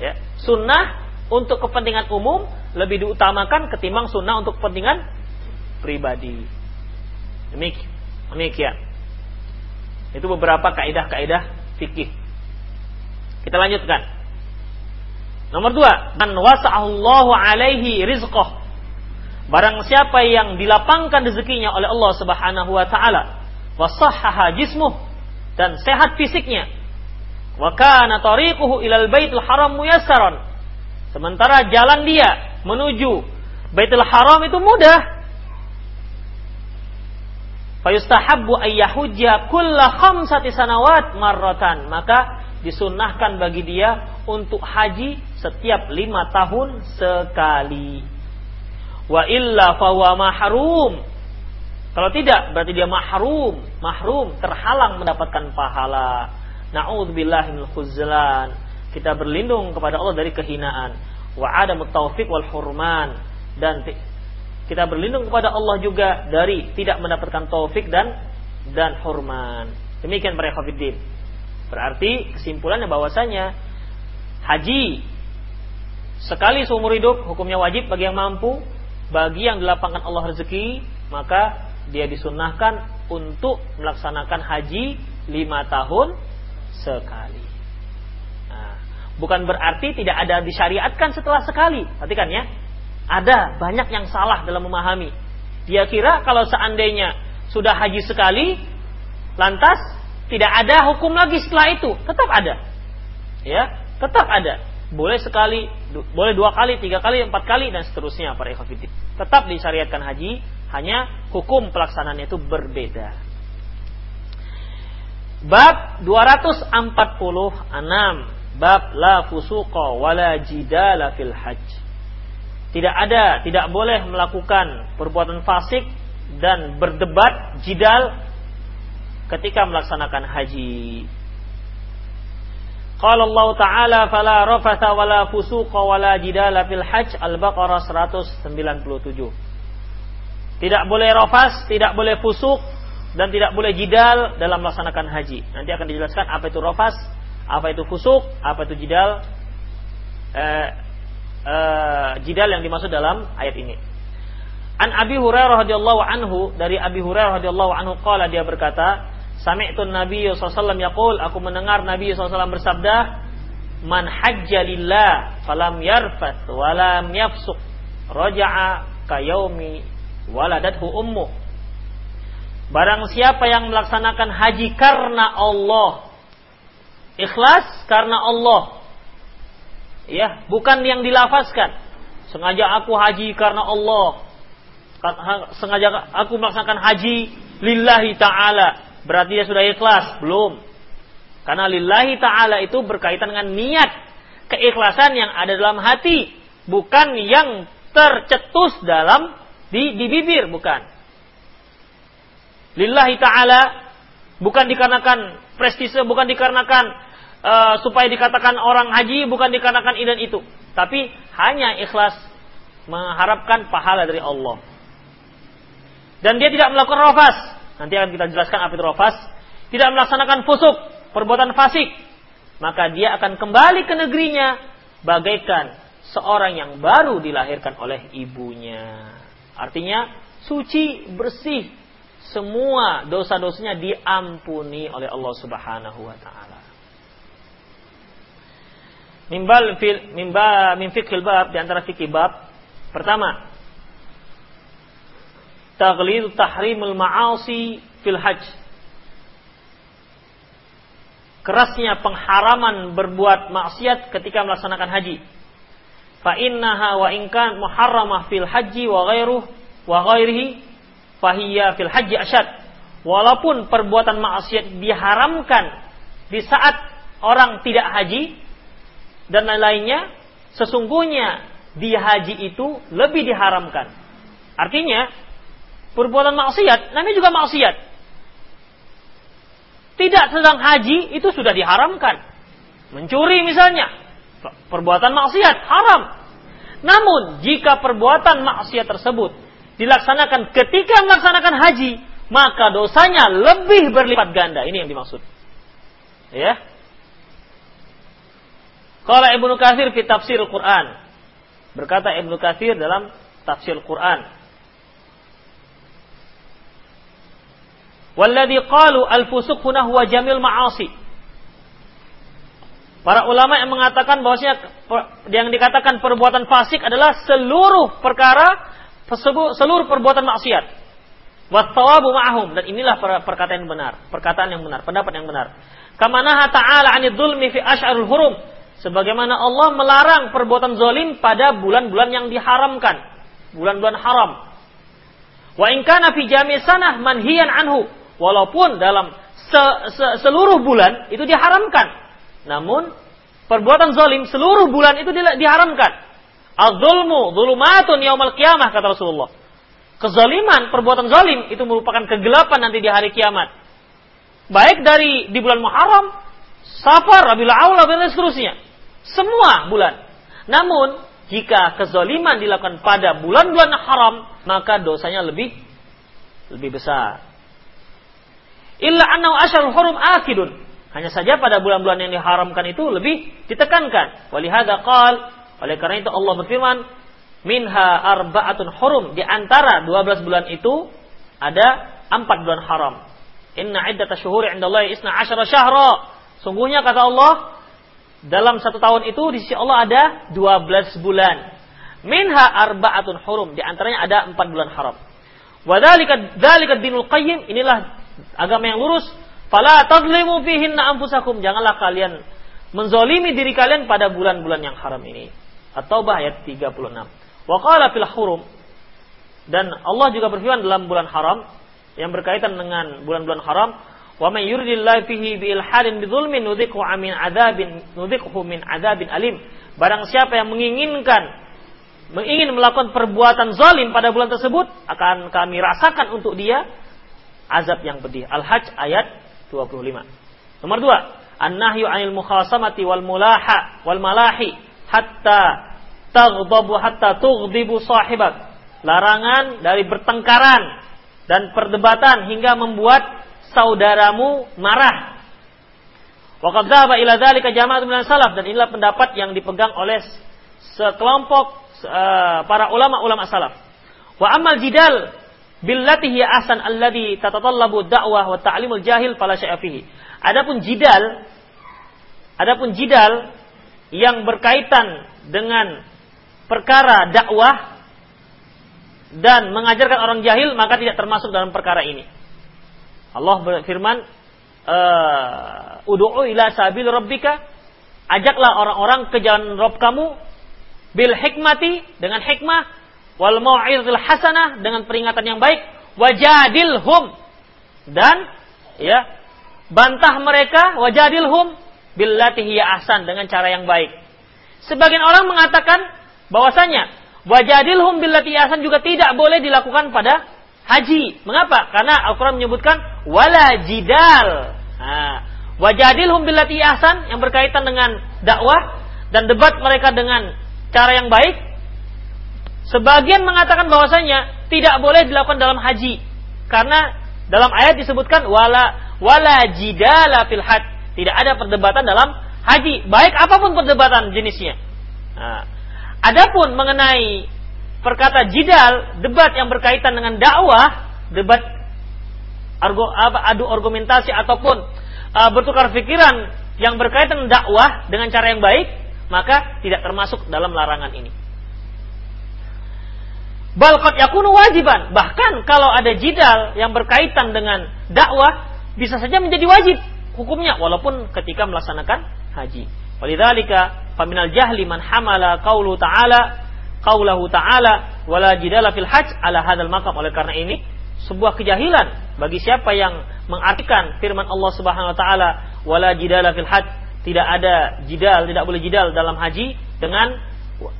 Ya, sunnah untuk kepentingan umum lebih diutamakan ketimbang sunnah untuk kepentingan pribadi. Demikian. Demikian. Itu beberapa kaidah-kaidah fikih. Kita lanjutkan. Nomor dua, dan wasa'allahu alaihi rizqah. Barang siapa yang dilapangkan rezekinya oleh Allah Subhanahu wa taala, jismuh dan sehat fisiknya. Wa kana tariquhu ilal baitul haram muyassaran. Sementara jalan dia menuju Baitul Haram itu mudah, Fayustahabbu ayyahujja kulla khamsati sanawat marratan. Maka disunahkan bagi dia untuk haji setiap lima tahun sekali. Wa illa fawa mahrum. Kalau tidak berarti dia mahrum, mahrum terhalang mendapatkan pahala. Na'udzubillahi minal khuzlan. Kita berlindung kepada Allah dari kehinaan. Wa adamut taufiq wal hurman dan kita berlindung kepada Allah juga dari tidak mendapatkan taufik dan dan hurman. Demikian para khafidin. Berarti kesimpulannya bahwasanya haji sekali seumur hidup hukumnya wajib bagi yang mampu, bagi yang dilapangkan Allah rezeki, maka dia disunahkan untuk melaksanakan haji lima tahun sekali. Nah, bukan berarti tidak ada disyariatkan setelah sekali. Perhatikan ya, ada banyak yang salah dalam memahami. Dia kira kalau seandainya sudah haji sekali, lantas tidak ada hukum lagi setelah itu. Tetap ada. Ya, tetap ada. Boleh sekali, boleh dua kali, tiga kali, empat kali, dan seterusnya para ikhwafidin. Tetap disyariatkan haji, hanya hukum pelaksanaannya itu berbeda. Bab 246 Bab la fusuqa wala jidala fil hajj tidak ada, tidak boleh melakukan perbuatan fasik dan berdebat jidal ketika melaksanakan haji. Qala Allah Ta'ala fala rafatha wala fusuqa wala jidala fil hajj Al-Baqarah 197. Tidak boleh rafas, tidak boleh fusuk dan tidak boleh jidal dalam melaksanakan haji. Nanti akan dijelaskan apa itu rafas, apa itu fusuk, apa itu jidal. Eh, eh, jidal yang dimaksud dalam ayat ini. An Abi Hurairah radhiyallahu anhu dari Abi Hurairah radhiyallahu anhu qala dia berkata, Sami'tu Nabi sallallahu yaqul, aku mendengar Nabi SAW bersabda, "Man hajja lillah falam yarfat wa lam yafsuq, raja'a ka yaumi waladathu ummu." Barang siapa yang melaksanakan haji karena Allah, ikhlas karena Allah. Ya, bukan yang dilafazkan. Sengaja aku haji karena Allah. Sengaja aku melaksanakan haji lillahi ta'ala Berarti dia sudah ikhlas? Belum. Karena lillahi ta'ala itu berkaitan dengan niat. Keikhlasan yang ada dalam hati. Bukan yang tercetus dalam di, di bibir. Bukan. Lillahi ta'ala bukan dikarenakan prestise, bukan dikarenakan uh, supaya dikatakan orang haji, bukan dikarenakan ini dan itu. Tapi hanya ikhlas mengharapkan pahala dari Allah. Dan dia tidak melakukan rafas, Nanti akan kita jelaskan apa itu rafas. Tidak melaksanakan fusuk, perbuatan fasik. Maka dia akan kembali ke negerinya bagaikan seorang yang baru dilahirkan oleh ibunya. Artinya suci, bersih, semua dosa-dosanya diampuni oleh Allah Subhanahu wa taala. Mimbal fil mimba min fiqhil bab di antara fikih bab pertama taglid tahrimul ma'asi fil hajj. Kerasnya pengharaman berbuat maksiat ketika melaksanakan haji. Fa innaha wa inkan muharramah fil haji wa ghairuh wa ghairihi fahiya fil haji asyad. Walaupun perbuatan maksiat diharamkan di saat orang tidak haji dan lain-lainnya, sesungguhnya di haji itu lebih diharamkan. Artinya, Perbuatan maksiat, namanya juga maksiat. Tidak sedang haji itu sudah diharamkan. Mencuri misalnya, perbuatan maksiat haram. Namun jika perbuatan maksiat tersebut dilaksanakan ketika melaksanakan haji, maka dosanya lebih berlipat ganda. Ini yang dimaksud. Ya. Kalau Ibnu Katsir di tafsir Al-Quran. Berkata Ibnu Katsir dalam tafsir Al-Quran. Walladhi qalu al-fusuq huna huwa jamil ma'asi. Para ulama yang mengatakan bahwasanya yang dikatakan perbuatan fasik adalah seluruh perkara seluruh perbuatan maksiat. Wattawabu ma'ahum dan inilah perkataan yang benar, perkataan yang benar, pendapat yang benar. Kamanaha ta'ala 'anil dzulmi fi asy'arul hurum. Sebagaimana Allah melarang perbuatan zalim pada bulan-bulan yang diharamkan, bulan-bulan haram. Wa in kana fi jami' sanah manhiyan anhu Walaupun dalam se -se seluruh bulan itu diharamkan. Namun perbuatan zalim seluruh bulan itu diharamkan. Az-zulmu zulumatun yaumal qiyamah kata Rasulullah. Kezaliman, perbuatan zalim itu merupakan kegelapan nanti di hari kiamat. Baik dari di bulan Muharram, Safar, Rabiul Awal, dan seterusnya. Semua bulan. Namun, jika kezaliman dilakukan pada bulan-bulan haram, maka dosanya lebih lebih besar. Illa annau asyarul hurum akidun. Hanya saja pada bulan-bulan yang diharamkan itu lebih ditekankan. Walihada qal, oleh karena itu Allah berfirman, minha arba'atun hurum. Di antara 12 bulan itu ada 4 bulan haram. Inna iddata syuhuri indallahi isna asyara syahra. Sungguhnya kata Allah, dalam satu tahun itu di sisi Allah ada 12 bulan. Minha arba'atun hurum. Di antaranya ada 4 bulan haram. Wadhalika dzalika dinul qayyim inilah agama yang lurus, fala tazlimu fihinna anfusakum. Janganlah kalian menzolimi diri kalian pada bulan-bulan yang haram ini. At-Taubah ayat 36. Wa qala fil hurum dan Allah juga berfirman dalam bulan haram yang berkaitan dengan bulan-bulan haram, wa may yuridillahu fihi bi ilhadin bi dzulmin nudhiqhu min adzabin nudhiqhu min adzabin alim. Barang siapa yang menginginkan ingin melakukan perbuatan zalim pada bulan tersebut akan kami rasakan untuk dia azab yang pedih. Al-Hajj ayat 25. Nomor dua, an-nahyu 'anil mukhasamati wal mulaha wal malahi hatta taghdabu hatta tughdibu sahibak. Larangan dari bertengkaran dan perdebatan hingga membuat saudaramu marah. Wa qad dhahaba ila dzalika jama'atun min salaf dan inilah pendapat yang dipegang oleh sekelompok uh, para ulama-ulama salaf. Wa amal jidal billati hiya ahsan alladhi tatatallabu da'wah wa ta'limul jahil fala syai'a fihi. Adapun jidal adapun jidal yang berkaitan dengan perkara dakwah dan mengajarkan orang jahil maka tidak termasuk dalam perkara ini. Allah berfirman, uh, "Ud'u ila sabil rabbika" Ajaklah orang-orang ke jalan Rabb kamu bil hikmati dengan hikmah wal mau'izatil hasanah dengan peringatan yang baik wajadilhum. Dan ya bantah mereka wajadilhum billati hiya ahsan dengan cara yang baik. Sebagian orang mengatakan bahwasanya wajadilhum billati ahsan juga tidak boleh dilakukan pada haji. Mengapa? Karena Al-Qur'an menyebutkan wala jidal. Nah, wajadilhum billati ahsan yang berkaitan dengan dakwah dan debat mereka dengan cara yang baik. Sebagian mengatakan bahwasanya tidak boleh dilakukan dalam haji karena dalam ayat disebutkan wala wala jidala fil Tidak ada perdebatan dalam haji, baik apa pun perdebatan jenisnya. Nah, Adapun mengenai perkata jidal, debat yang berkaitan dengan dakwah, debat argo, adu argumentasi ataupun uh, bertukar pikiran yang berkaitan dakwah dengan cara yang baik, maka tidak termasuk dalam larangan ini. Balkot yakunu wajiban. Bahkan kalau ada jidal yang berkaitan dengan dakwah, bisa saja menjadi wajib hukumnya walaupun ketika melaksanakan haji. Walidzalika faminal jahli man hamala qaulu ta'ala qaulahu ta'ala wala jidala fil hajj ala hadzal maqam. Oleh karena ini sebuah kejahilan bagi siapa yang mengartikan firman Allah Subhanahu wa taala wala jidala fil hajj tidak ada jidal, tidak boleh jidal dalam haji dengan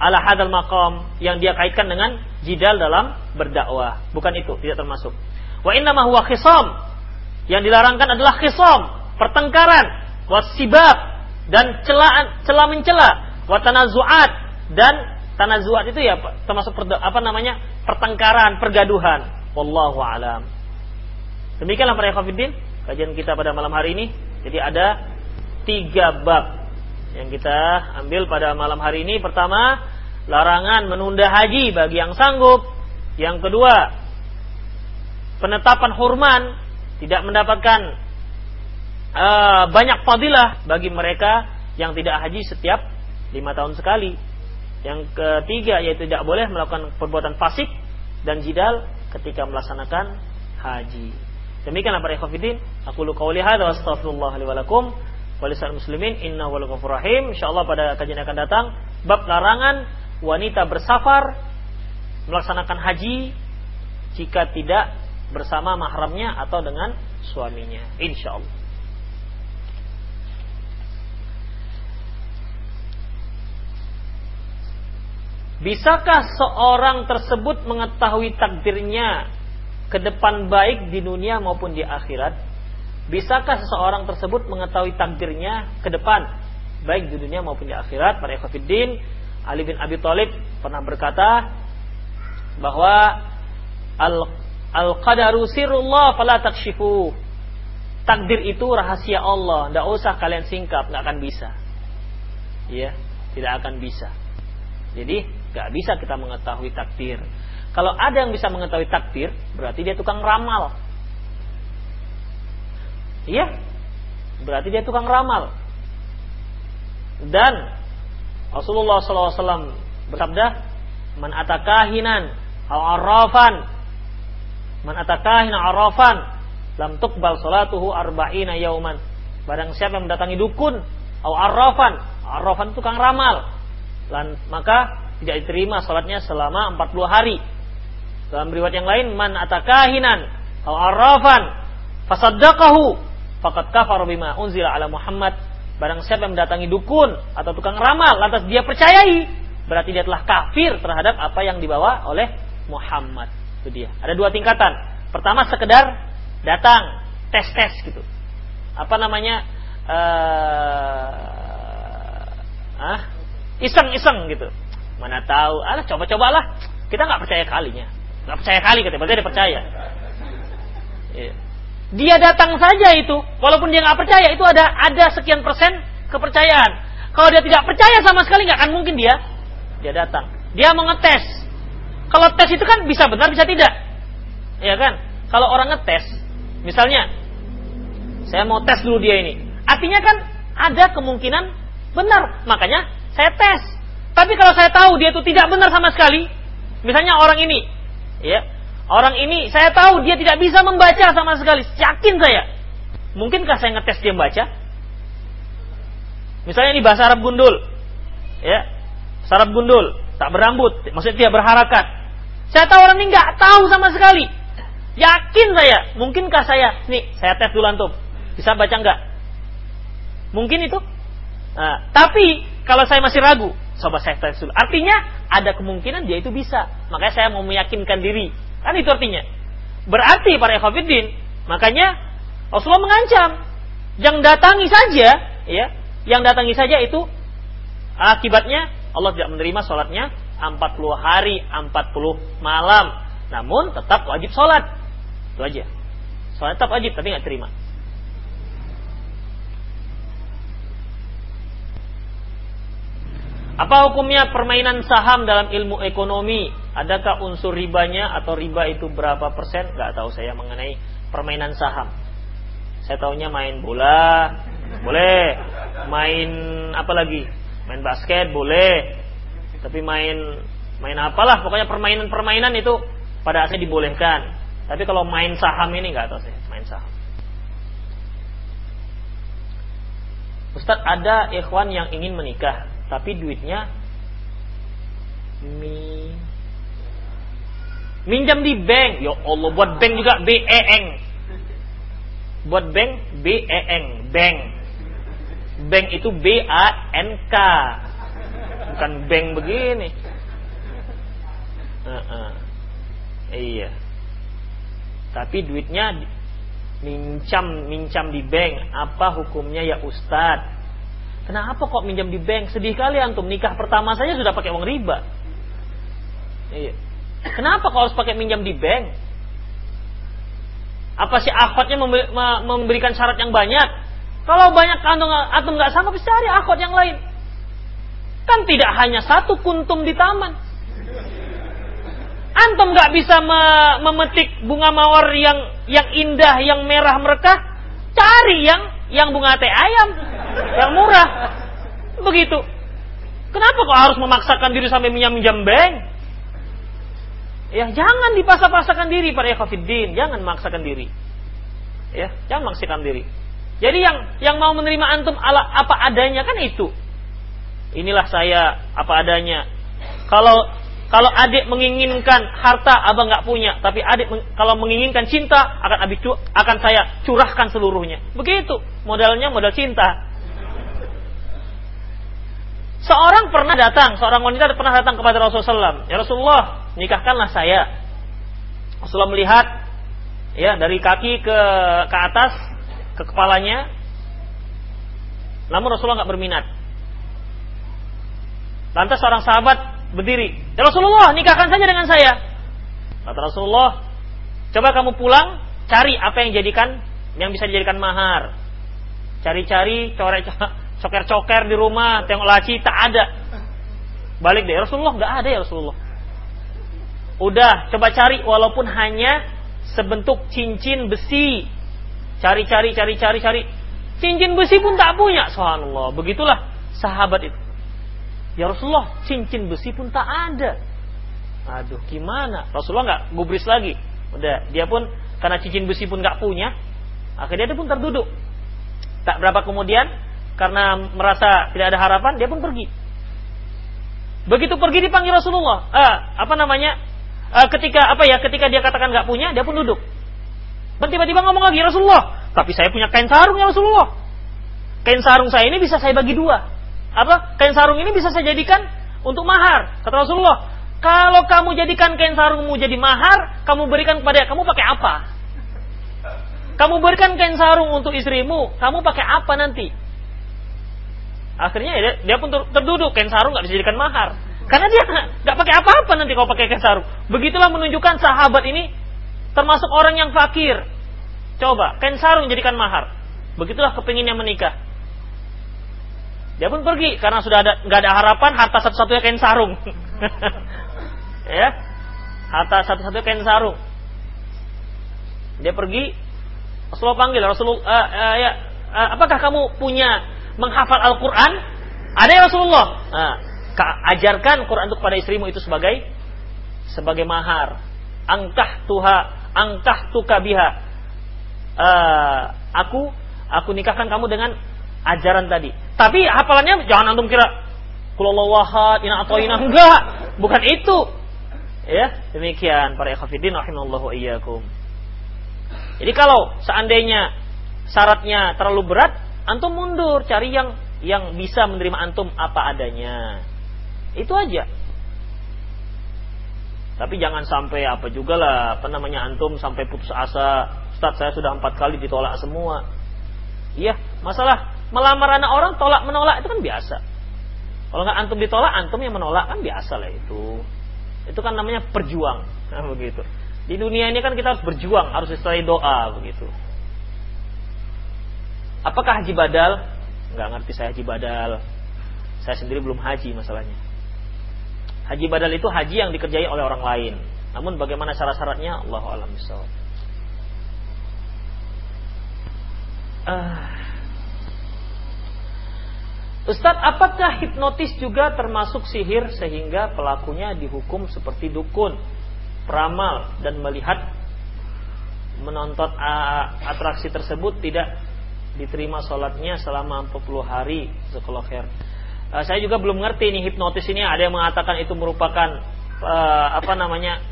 ala hadal maqam yang dia kaitkan dengan jidal dalam berdakwah. Bukan itu, tidak termasuk. Wa inna huwa khisam. Yang dilarangkan adalah khisam, pertengkaran, wasibab, dan celaan celah mencela wa tanazuat dan tanazuat itu ya termasuk apa namanya pertengkaran pergaduhan. Wallahu alam. Demikianlah para ikhwatiddin kajian kita pada malam hari ini. Jadi ada tiga bab yang kita ambil pada malam hari ini. Pertama larangan menunda haji bagi yang sanggup. Yang kedua penetapan hurman tidak mendapatkan uh, banyak fadilah bagi mereka yang tidak haji setiap lima tahun sekali. Yang ketiga yaitu tidak boleh melakukan perbuatan fasik dan jidal ketika melaksanakan haji. Demikianlah para ikhwatiddin, aku lu qauli hadza wa astaghfirullah li wa lakum wa muslimin innahu wal ghafurur rahim. Insyaallah pada kajian akan datang bab larangan wanita bersafar melaksanakan haji jika tidak bersama mahramnya atau dengan suaminya. Insyaallah. Bisakah seorang tersebut mengetahui takdirnya ke depan baik di dunia maupun di akhirat? Bisakah seseorang tersebut mengetahui takdirnya ke depan baik di dunia maupun di akhirat? Para ikhwatiddin, Ali bin Abi Thalib pernah berkata bahwa al al qadaru sirullah fala takshifu. Takdir itu rahasia Allah, tidak usah kalian singkap, nggak akan bisa. Ya, tidak akan bisa. Jadi Gak bisa kita mengetahui takdir. Kalau ada yang bisa mengetahui takdir, berarti dia tukang ramal. Iya, berarti dia tukang ramal. Dan Rasulullah SAW bersabda, "Man atakahinan al arrafan, man atakahinan arrafan, lam tuqbal salatuhu arba'ina yauman." Barang siapa yang mendatangi dukun, al arrafan, arrafan tukang ramal, maka tidak diterima salatnya selama 40 hari. Dalam riwayat yang lain, man atakahinan atau arrafan fasaddaqahu faqad kafar bima unzila ala Muhammad. Barang siapa yang mendatangi dukun atau tukang ramal lantas dia percayai, berarti dia telah kafir terhadap apa yang dibawa oleh Muhammad. Itu dia. Ada dua tingkatan. Pertama sekedar datang tes-tes gitu. Apa namanya? uh, ah iseng-iseng gitu. Mana tahu, alah coba-cobalah. Kita nggak percaya kalinya, nggak percaya kali katanya, berarti dia percaya. Iya. Dia datang saja itu, walaupun dia nggak percaya, itu ada ada sekian persen kepercayaan. Kalau dia tidak percaya sama sekali nggak akan mungkin dia dia datang. Dia mau ngetes. Kalau tes itu kan bisa benar bisa tidak, ya kan? Kalau orang ngetes, misalnya saya mau tes dulu dia ini, artinya kan ada kemungkinan benar, makanya saya tes. Tapi kalau saya tahu dia itu tidak benar sama sekali, misalnya orang ini, ya, orang ini saya tahu dia tidak bisa membaca sama sekali, yakin saya. Mungkinkah saya ngetes dia membaca? Misalnya ini bahasa Arab gundul, ya, Arab gundul, tak berambut, maksudnya tidak berharakat. Saya tahu orang ini nggak tahu sama sekali. Yakin saya, mungkinkah saya, nih saya tes dulu antum, bisa baca nggak? Mungkin itu. Nah, tapi kalau saya masih ragu, coba saya dulu. Artinya ada kemungkinan dia itu bisa. Makanya saya mau meyakinkan diri. Kan itu artinya. Berarti para ekofidin, makanya Rasulullah mengancam, yang datangi saja, ya, yang datangi saja itu akibatnya Allah tidak menerima sholatnya 40 hari, 40 malam. Namun tetap wajib sholat. Itu aja. Sholat tetap wajib, tapi nggak terima. Apa hukumnya permainan saham dalam ilmu ekonomi? Adakah unsur ribanya atau riba itu berapa persen? Gak tahu saya mengenai permainan saham. Saya tahunya main bola, boleh. Main apa lagi? Main basket, boleh. Tapi main main apalah, pokoknya permainan-permainan itu pada asalnya dibolehkan. Tapi kalau main saham ini nggak tahu saya, main saham. Ustadz ada ikhwan yang ingin menikah tapi duitnya mi minjam di bank. Ya Allah buat bank juga B E N. Buat bank B E N bank. Bank itu B A N K. Bukan bank begini. Uh -uh. iya. Tapi duitnya mincam mincam di bank. Apa hukumnya ya Ustadz Kenapa kok minjam di bank? Sedih kali antum nikah pertama saja sudah pakai uang riba. Iya. Kenapa kok harus pakai minjam di bank? Apa sih akhwatnya memberikan syarat yang banyak? Kalau banyak antum antum nggak sanggup cari akhwat yang lain. Kan tidak hanya satu kuntum di taman. Antum nggak bisa memetik bunga mawar yang yang indah, yang merah mereka, cari yang yang bunga teh ayam yang murah. Begitu. Kenapa kok harus memaksakan diri sampai minjam-minjam bank? Ya, jangan dipaksa-paksakan diri pada ekofidin, jangan memaksakan diri. Ya, jangan memaksakan diri. Jadi yang yang mau menerima antum ala apa adanya kan itu. Inilah saya apa adanya. Kalau kalau adik menginginkan harta abang nggak punya, tapi adik kalau menginginkan cinta akan abik akan saya curahkan seluruhnya. Begitu modalnya modal cinta. Seorang pernah datang, seorang wanita pernah datang kepada Rasulullah SAW. Ya Rasulullah, nikahkanlah saya. Rasulullah melihat ya dari kaki ke ke atas ke kepalanya. Namun Rasulullah nggak berminat. Lantas seorang sahabat berdiri. Ya Rasulullah, nikahkan saja dengan saya. Kata Rasulullah, coba kamu pulang, cari apa yang jadikan yang bisa dijadikan mahar. Cari-cari, coret coker-coker di rumah, tengok laci tak ada. Balik deh, Rasulullah nggak ada ya Rasulullah. Udah, coba cari walaupun hanya sebentuk cincin besi. Cari-cari, cari-cari, cari. Cincin besi pun tak punya, subhanallah. Begitulah sahabat itu. Ya Rasulullah, cincin besi pun tak ada. Aduh, gimana? Rasulullah nggak gubris lagi. Udah, dia pun karena cincin besi pun nggak punya, akhirnya dia pun terduduk. Tak berapa kemudian karena merasa tidak ada harapan, dia pun pergi. Begitu pergi dipanggil Rasulullah. Eh, apa namanya? Eh, ketika apa ya? Ketika dia katakan nggak punya, dia pun duduk. Dan tiba-tiba ngomong lagi Rasulullah. Tapi saya punya kain sarung ya Rasulullah. Kain sarung saya ini bisa saya bagi dua. Apa? Kain sarung ini bisa saya jadikan untuk mahar. Kata Rasulullah, kalau kamu jadikan kain sarungmu jadi mahar, kamu berikan kepada kamu pakai apa? Kamu berikan kain sarung untuk istrimu, kamu pakai apa nanti? Akhirnya ya, dia pun terduduk, kain sarung nggak bisa dijadikan mahar. Karena dia nggak pakai apa-apa nanti kalau pakai kain sarung. Begitulah menunjukkan sahabat ini termasuk orang yang fakir. Coba, kain sarung jadikan mahar. Begitulah kepinginnya menikah. Dia pun pergi karena sudah ada nggak ada harapan harta satu-satunya kain sarung. ya, harta satu-satunya kain sarung. Dia pergi, Rasulullah panggil Rasulullah, uh, uh, ya, uh, apakah kamu punya menghafal Al-Quran? Ada ya Rasulullah. Nah, ajarkan Quran itu kepada istrimu itu sebagai sebagai mahar. Angkah tuha, angkah tukabiha. Uh, aku aku nikahkan kamu dengan ajaran tadi. Tapi hafalannya jangan antum kira kullallahu wahad, ina atau ina enggak, bukan itu. Ya, demikian para ikhwatiddin rahimallahu iyyakum. Jadi kalau seandainya syaratnya terlalu berat, antum mundur cari yang yang bisa menerima antum apa adanya. Itu aja. Tapi jangan sampai apa juga lah, apa namanya antum sampai putus asa. Ustaz saya sudah empat kali ditolak semua. Iya, masalah melamar anak orang tolak menolak itu kan biasa. Kalau nggak antum ditolak, antum yang menolak kan biasa lah itu. Itu kan namanya perjuang, nah, begitu. Di dunia ini kan kita harus berjuang, harus disertai doa begitu. Apakah haji badal? Nggak ngerti saya haji badal. Saya sendiri belum haji masalahnya. Haji badal itu haji yang dikerjai oleh orang lain. Namun bagaimana syarat-syaratnya? Allah alam Uh, Ustadz, apakah hipnotis juga termasuk sihir sehingga pelakunya dihukum seperti dukun, peramal dan melihat menonton atraksi tersebut tidak diterima sholatnya selama 40 hari sekolah khair. Uh, saya juga belum ngerti ini hipnotis ini ada yang mengatakan itu merupakan uh, apa namanya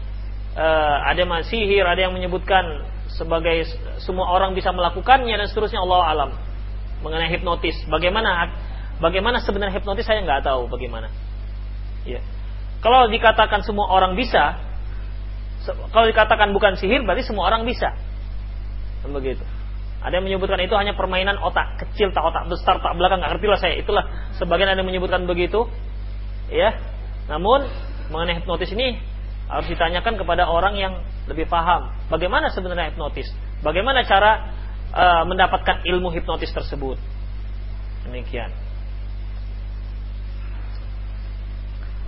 uh, ada yang sihir, ada yang menyebutkan sebagai semua orang bisa melakukannya dan seterusnya Allah alam mengenai hipnotis. Bagaimana Bagaimana sebenarnya hipnotis saya nggak tahu bagaimana. Ya. Kalau dikatakan semua orang bisa, kalau dikatakan bukan sihir berarti semua orang bisa. Dan begitu. Ada yang menyebutkan itu hanya permainan otak kecil, tak otak besar, tak belakang, nggak ngerti lah saya. Itulah sebagian ada yang menyebutkan begitu. Ya. Namun mengenai hipnotis ini harus ditanyakan kepada orang yang lebih paham. Bagaimana sebenarnya hipnotis? Bagaimana cara uh, mendapatkan ilmu hipnotis tersebut? Demikian.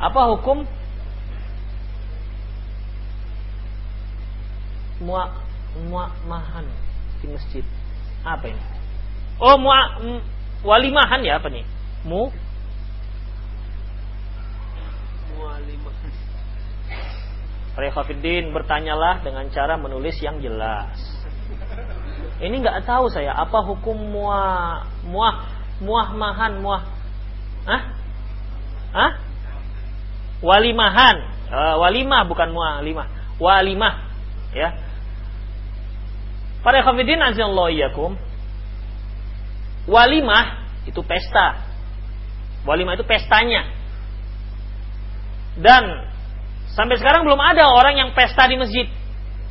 Apa hukum muak muak mahan di masjid? Apa ini? Oh, muak walimahan ya apa nih? Mu walimahan. Rekhafiddin bertanyalah dengan cara menulis yang jelas. Ini nggak tahu saya apa hukum muah muah muah mahan muah, ah, ah, walimahan uh, walimah bukan mualimah walimah ya para khafidin azallahu iyyakum walimah itu pesta. Walimah itu pestanya. Dan sampai sekarang belum ada orang yang pesta di masjid.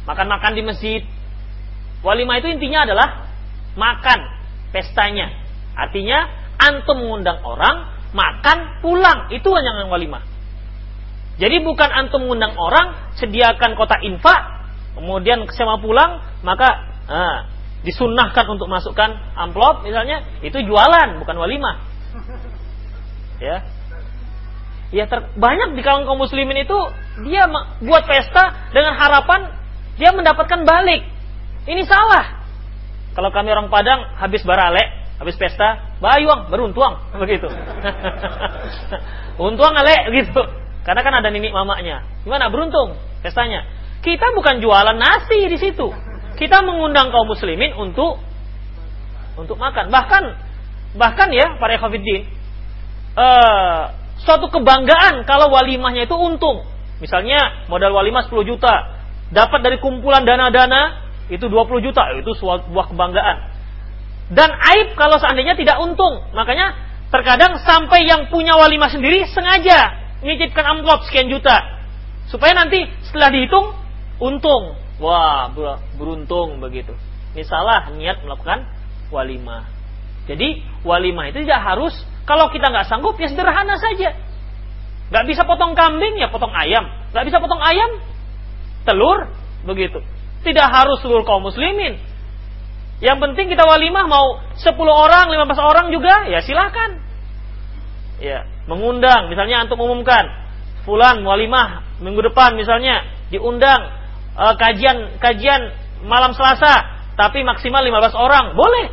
Makan-makan di masjid. Walimah itu intinya adalah makan pestanya. Artinya antum mengundang orang makan pulang. Itu yang walimah. Jadi bukan antum mengundang orang, sediakan kota infak, kemudian sama pulang, maka nah, disunahkan untuk masukkan amplop misalnya, itu jualan, bukan walimah. Ya. Ya ter, banyak di kalangan kaum muslimin itu dia buat pesta dengan harapan dia mendapatkan balik. Ini salah. Kalau kami orang Padang habis barale, habis pesta, bayuang, beruntuang begitu. Untuang ale gitu. Karena kan ada nenek mamanya. Gimana? Beruntung pestanya. Kita bukan jualan nasi di situ. Kita mengundang kaum muslimin untuk untuk makan. Bahkan bahkan ya para ekofidin uh, suatu kebanggaan kalau walimahnya itu untung. Misalnya modal walimah 10 juta, dapat dari kumpulan dana-dana itu 20 juta, itu sebuah kebanggaan. Dan aib kalau seandainya tidak untung. Makanya terkadang sampai yang punya walimah sendiri sengaja nitipkan amplop sekian juta supaya nanti setelah dihitung untung wah beruntung begitu misalnya niat melakukan walimah. Jadi walimah itu tidak harus kalau kita nggak sanggup ya sederhana saja. Nggak bisa potong kambing ya potong ayam. Nggak bisa potong ayam, telur begitu. Tidak harus seluruh kaum muslimin. Yang penting kita walimah mau 10 orang, 15 orang juga ya silahkan. Ya, mengundang misalnya untuk umumkan fulan walimah minggu depan misalnya diundang uh, kajian kajian malam Selasa tapi maksimal 15 orang, boleh.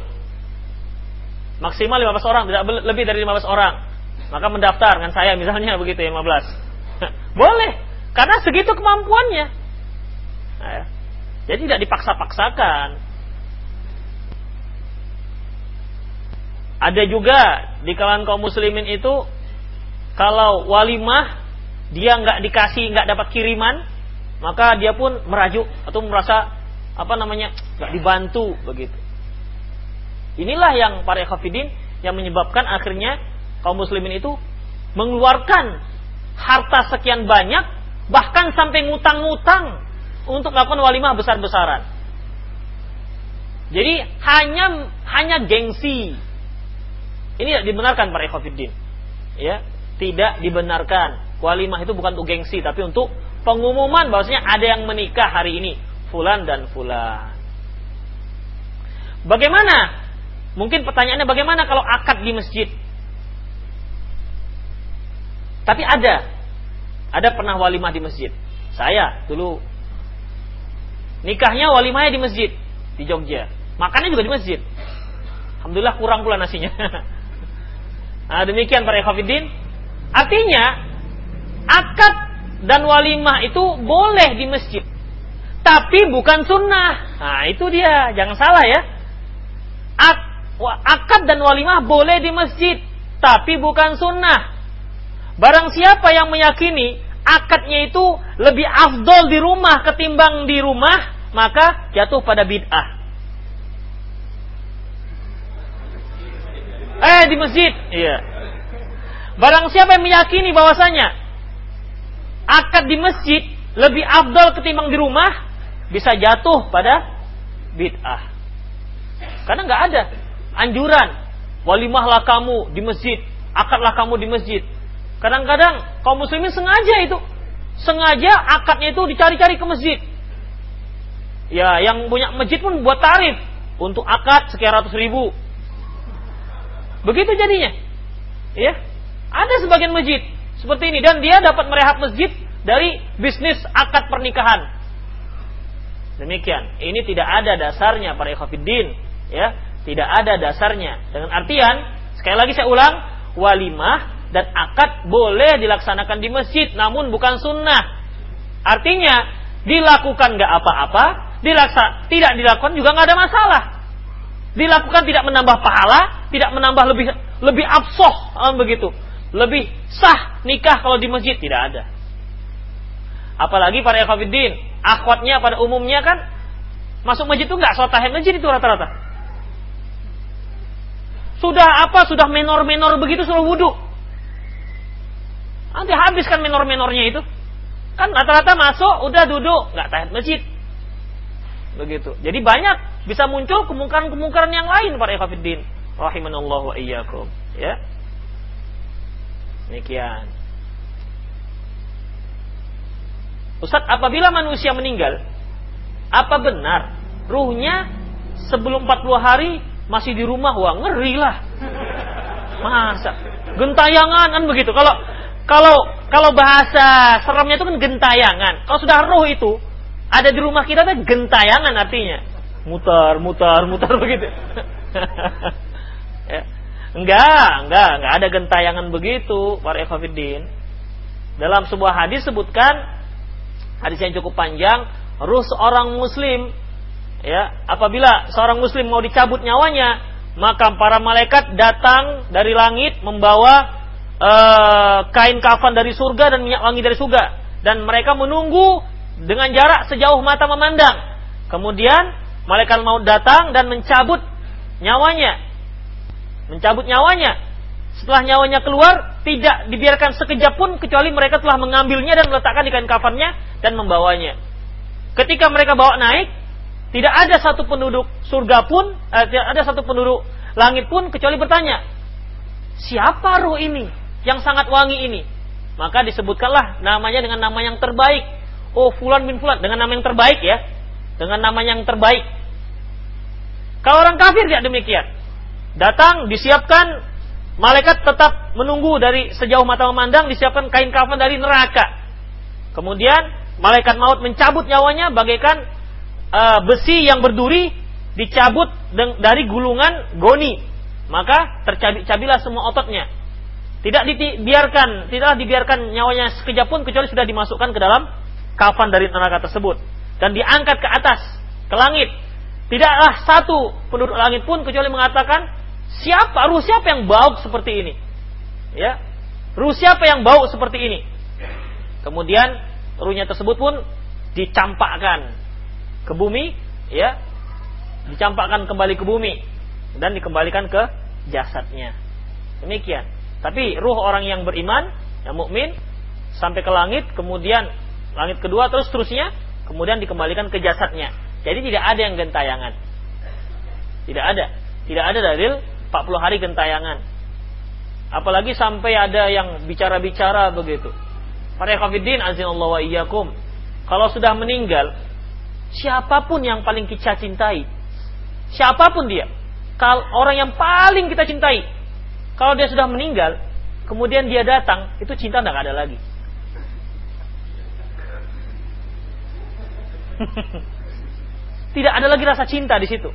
Maksimal 15 orang, tidak lebih dari 15 orang. Maka mendaftar dengan saya misalnya begitu 15. boleh, karena segitu kemampuannya. Nah, ya. Jadi tidak dipaksa-paksakan. Ada juga di kalangan kaum muslimin itu kalau walimah dia nggak dikasih nggak dapat kiriman maka dia pun merajuk atau merasa apa namanya nggak dibantu begitu Inilah yang para ikhafidin yang menyebabkan akhirnya kaum muslimin itu mengeluarkan harta sekian banyak bahkan sampai ngutang-ngutang untuk melakukan walimah besar-besaran. Jadi hanya hanya gengsi. Ini tidak dibenarkan para ikhafidin. Ya, tidak dibenarkan. Walimah itu bukan untuk gengsi tapi untuk pengumuman bahwasanya ada yang menikah hari ini, fulan dan fulan. Bagaimana Mungkin pertanyaannya bagaimana kalau akad di masjid? Tapi ada. Ada pernah walimah di masjid. Saya dulu nikahnya walimahnya di masjid di Jogja. Makannya juga di masjid. Alhamdulillah kurang pula nasinya. nah, demikian para ikhwatiddin. Artinya akad dan walimah itu boleh di masjid. Tapi bukan sunnah. Nah, itu dia. Jangan salah ya. Ak akad dan walimah boleh di masjid, tapi bukan sunnah. Barang siapa yang meyakini akadnya itu lebih afdol di rumah ketimbang di rumah, maka jatuh pada bid'ah. Eh di masjid, iya. Barang siapa yang meyakini bahwasanya akad di masjid lebih afdol ketimbang di rumah, bisa jatuh pada bid'ah. Karena nggak ada anjuran walimahlah kamu di masjid, akadlah kamu di masjid. Kadang-kadang kaum muslimin sengaja itu, sengaja akadnya itu dicari-cari ke masjid. Ya, yang punya masjid pun buat tarif untuk akad sekian ratus ribu. Begitu jadinya. Ya, ada sebagian masjid seperti ini dan dia dapat merehab masjid dari bisnis akad pernikahan. Demikian. Ini tidak ada dasarnya para ikhwatiddin, ya. Tidak ada dasarnya. Dengan artian, sekali lagi saya ulang, walimah dan akad boleh dilaksanakan di masjid, namun bukan sunnah. Artinya, dilakukan nggak apa-apa, dilaksa, tidak dilakukan juga nggak ada masalah. Dilakukan tidak menambah pahala, tidak menambah lebih lebih absoh, begitu. Lebih sah nikah kalau di masjid tidak ada. Apalagi para ikhwatiddin, akhwatnya pada umumnya kan masuk masjid itu nggak sholat tahiyat masjid itu rata-rata. Sudah apa? Sudah menor-menor begitu suruh wudhu. Nanti habiskan menor-menornya itu. Kan rata-rata masuk, udah duduk, nggak tahiyat masjid. Begitu. Jadi banyak bisa muncul kemungkaran-kemungkaran yang lain para ikhwatiddin. Rahimanallahu wa iyyakum. Ya. Demikian. Ustaz, apabila manusia meninggal, apa benar ruhnya sebelum 40 hari masih di rumah? Wah ngeri lah masa? Gentayangan kan begitu. Kalau kalau kalau bahasa seremnya itu kan gentayangan. Kalau sudah roh itu ada di rumah kita tuh gentayangan artinya. Mutar mutar mutar begitu. Ya. Enggak enggak enggak ada gentayangan begitu para ekafidin dalam sebuah hadis sebutkan hadis yang cukup panjang ruh seorang muslim ya apabila seorang muslim mau dicabut nyawanya maka para malaikat datang dari langit membawa uh, kain kafan dari surga dan minyak wangi dari surga. Dan mereka menunggu dengan jarak sejauh mata memandang. Kemudian malaikat mau datang dan mencabut nyawanya mencabut nyawanya setelah nyawanya keluar tidak dibiarkan sekejap pun kecuali mereka telah mengambilnya dan meletakkan di kain kafannya dan membawanya ketika mereka bawa naik Tidak ada satu penduduk surga pun, eh, tidak ada satu penduduk langit pun kecuali bertanya, siapa ruh ini yang sangat wangi ini? Maka disebutkanlah namanya dengan nama yang terbaik. Oh, Fulan bin Fulan dengan nama yang terbaik ya. Dengan nama yang terbaik. Kalau orang kafir tidak demikian. Datang, disiapkan, malaikat tetap menunggu dari sejauh mata memandang, disiapkan kain kafan dari neraka. Kemudian malaikat maut mencabut nyawanya bagaikan uh, besi yang berduri dicabut dari gulungan goni. Maka tercabi-cabilah semua ototnya. Tidak dibiarkan, tidaklah dibiarkan nyawanya sekejap pun kecuali sudah dimasukkan ke dalam kafan dari neraka tersebut dan diangkat ke atas ke langit. Tidaklah satu penduduk langit pun kecuali mengatakan siapa ruh siapa yang bau seperti ini. Ya. Ruh siapa yang bau seperti ini? Kemudian ruhnya tersebut pun dicampakkan ke bumi, ya, dicampakkan kembali ke bumi dan dikembalikan ke jasadnya. Demikian. Tapi ruh orang yang beriman, yang mukmin sampai ke langit, kemudian langit kedua terus terusnya, kemudian dikembalikan ke jasadnya. Jadi tidak ada yang gentayangan. Tidak ada. Tidak ada dalil 40 hari gentayangan. Apalagi sampai ada yang bicara-bicara begitu. Para kafirin azinallahu wa iyyakum. Kalau sudah meninggal, siapa pun yang paling kita cintai, siapa pun dia, kalau orang yang paling kita cintai, kalau dia sudah meninggal, kemudian dia datang, itu cinta tidak ada lagi. Tidak ada lagi rasa cinta di situ.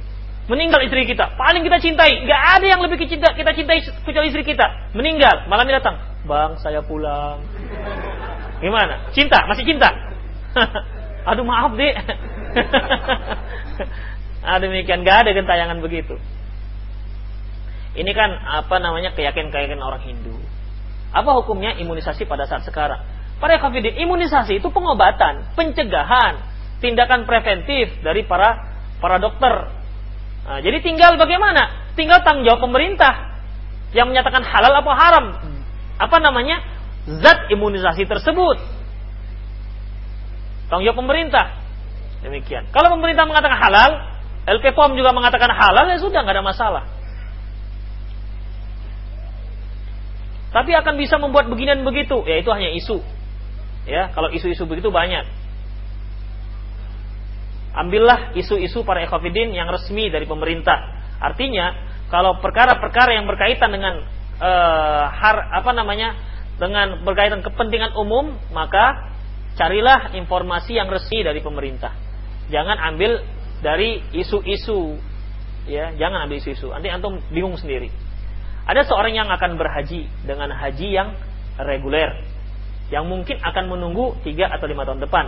Meninggal istri kita, paling kita cintai, nggak ada yang lebih kita, kita cintai kecuali istri kita. Meninggal, malamnya datang, bang saya pulang. Gimana? Cinta, masih cinta? Aduh maaf deh. nah, demikian gak ada gentayangan begitu. Ini kan apa namanya keyakinan-keyakinan orang Hindu. Apa hukumnya imunisasi pada saat sekarang? Para kafirin, imunisasi itu pengobatan, pencegahan, tindakan preventif dari para para dokter. Nah, jadi tinggal bagaimana? Tinggal tanggung jawab pemerintah yang menyatakan halal apa haram. Apa namanya? Zat imunisasi tersebut. Tanggung jawab pemerintah. Demikian. Kalau pemerintah mengatakan halal, LPPOM juga mengatakan halal, ya sudah nggak ada masalah. Tapi akan bisa membuat beginian begitu, ya itu hanya isu. Ya, kalau isu-isu begitu banyak. Ambillah isu-isu para ekofidin yang resmi dari pemerintah. Artinya, kalau perkara-perkara yang berkaitan dengan uh, har, apa namanya, dengan berkaitan kepentingan umum, maka carilah informasi yang resmi dari pemerintah. Jangan ambil dari isu-isu. Ya, jangan ambil isu-isu. Nanti antum bingung sendiri. Ada seorang yang akan berhaji dengan haji yang reguler. Yang mungkin akan menunggu 3 atau 5 tahun depan.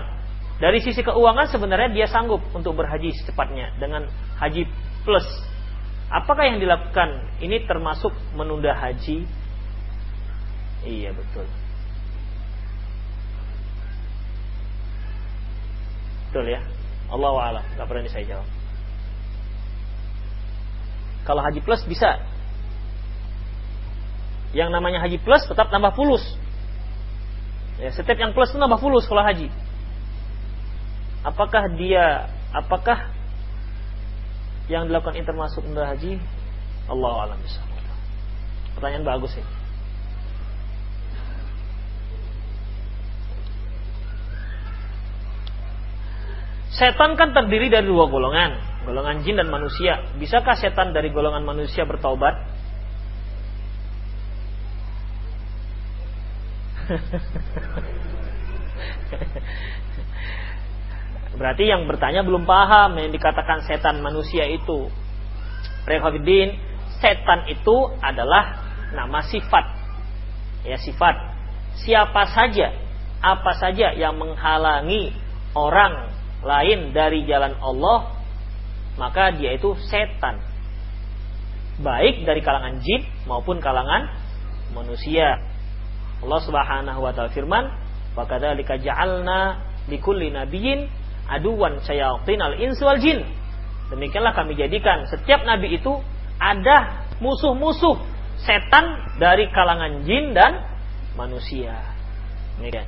Dari sisi keuangan sebenarnya dia sanggup untuk berhaji secepatnya dengan haji plus. Apakah yang dilakukan ini termasuk menunda haji? Iya betul. Betul ya. Allah wa'ala nggak pernah saya jawab kalau haji plus bisa yang namanya haji plus tetap nambah fulus ya, setiap yang plus itu nambah fulus kalau haji apakah dia apakah yang dilakukan ini termasuk menunda haji Allah alam bisa pertanyaan bagus ini Setan kan terdiri dari dua golongan, golongan jin dan manusia. Bisakah setan dari golongan manusia bertaubat? Berarti yang bertanya belum paham yang dikatakan setan manusia itu. Rekhabidin, setan itu adalah nama sifat. Ya sifat. Siapa saja, apa saja yang menghalangi orang lain dari jalan Allah, maka dia itu setan. Baik dari kalangan jin maupun kalangan manusia. Allah Subhanahu wa taala firman, "Wa kadzalika ja'alna likulli nabiyyin aduwan syayatin al-insi wal jin." Demikianlah kami jadikan setiap nabi itu ada musuh-musuh setan dari kalangan jin dan manusia. Demikian.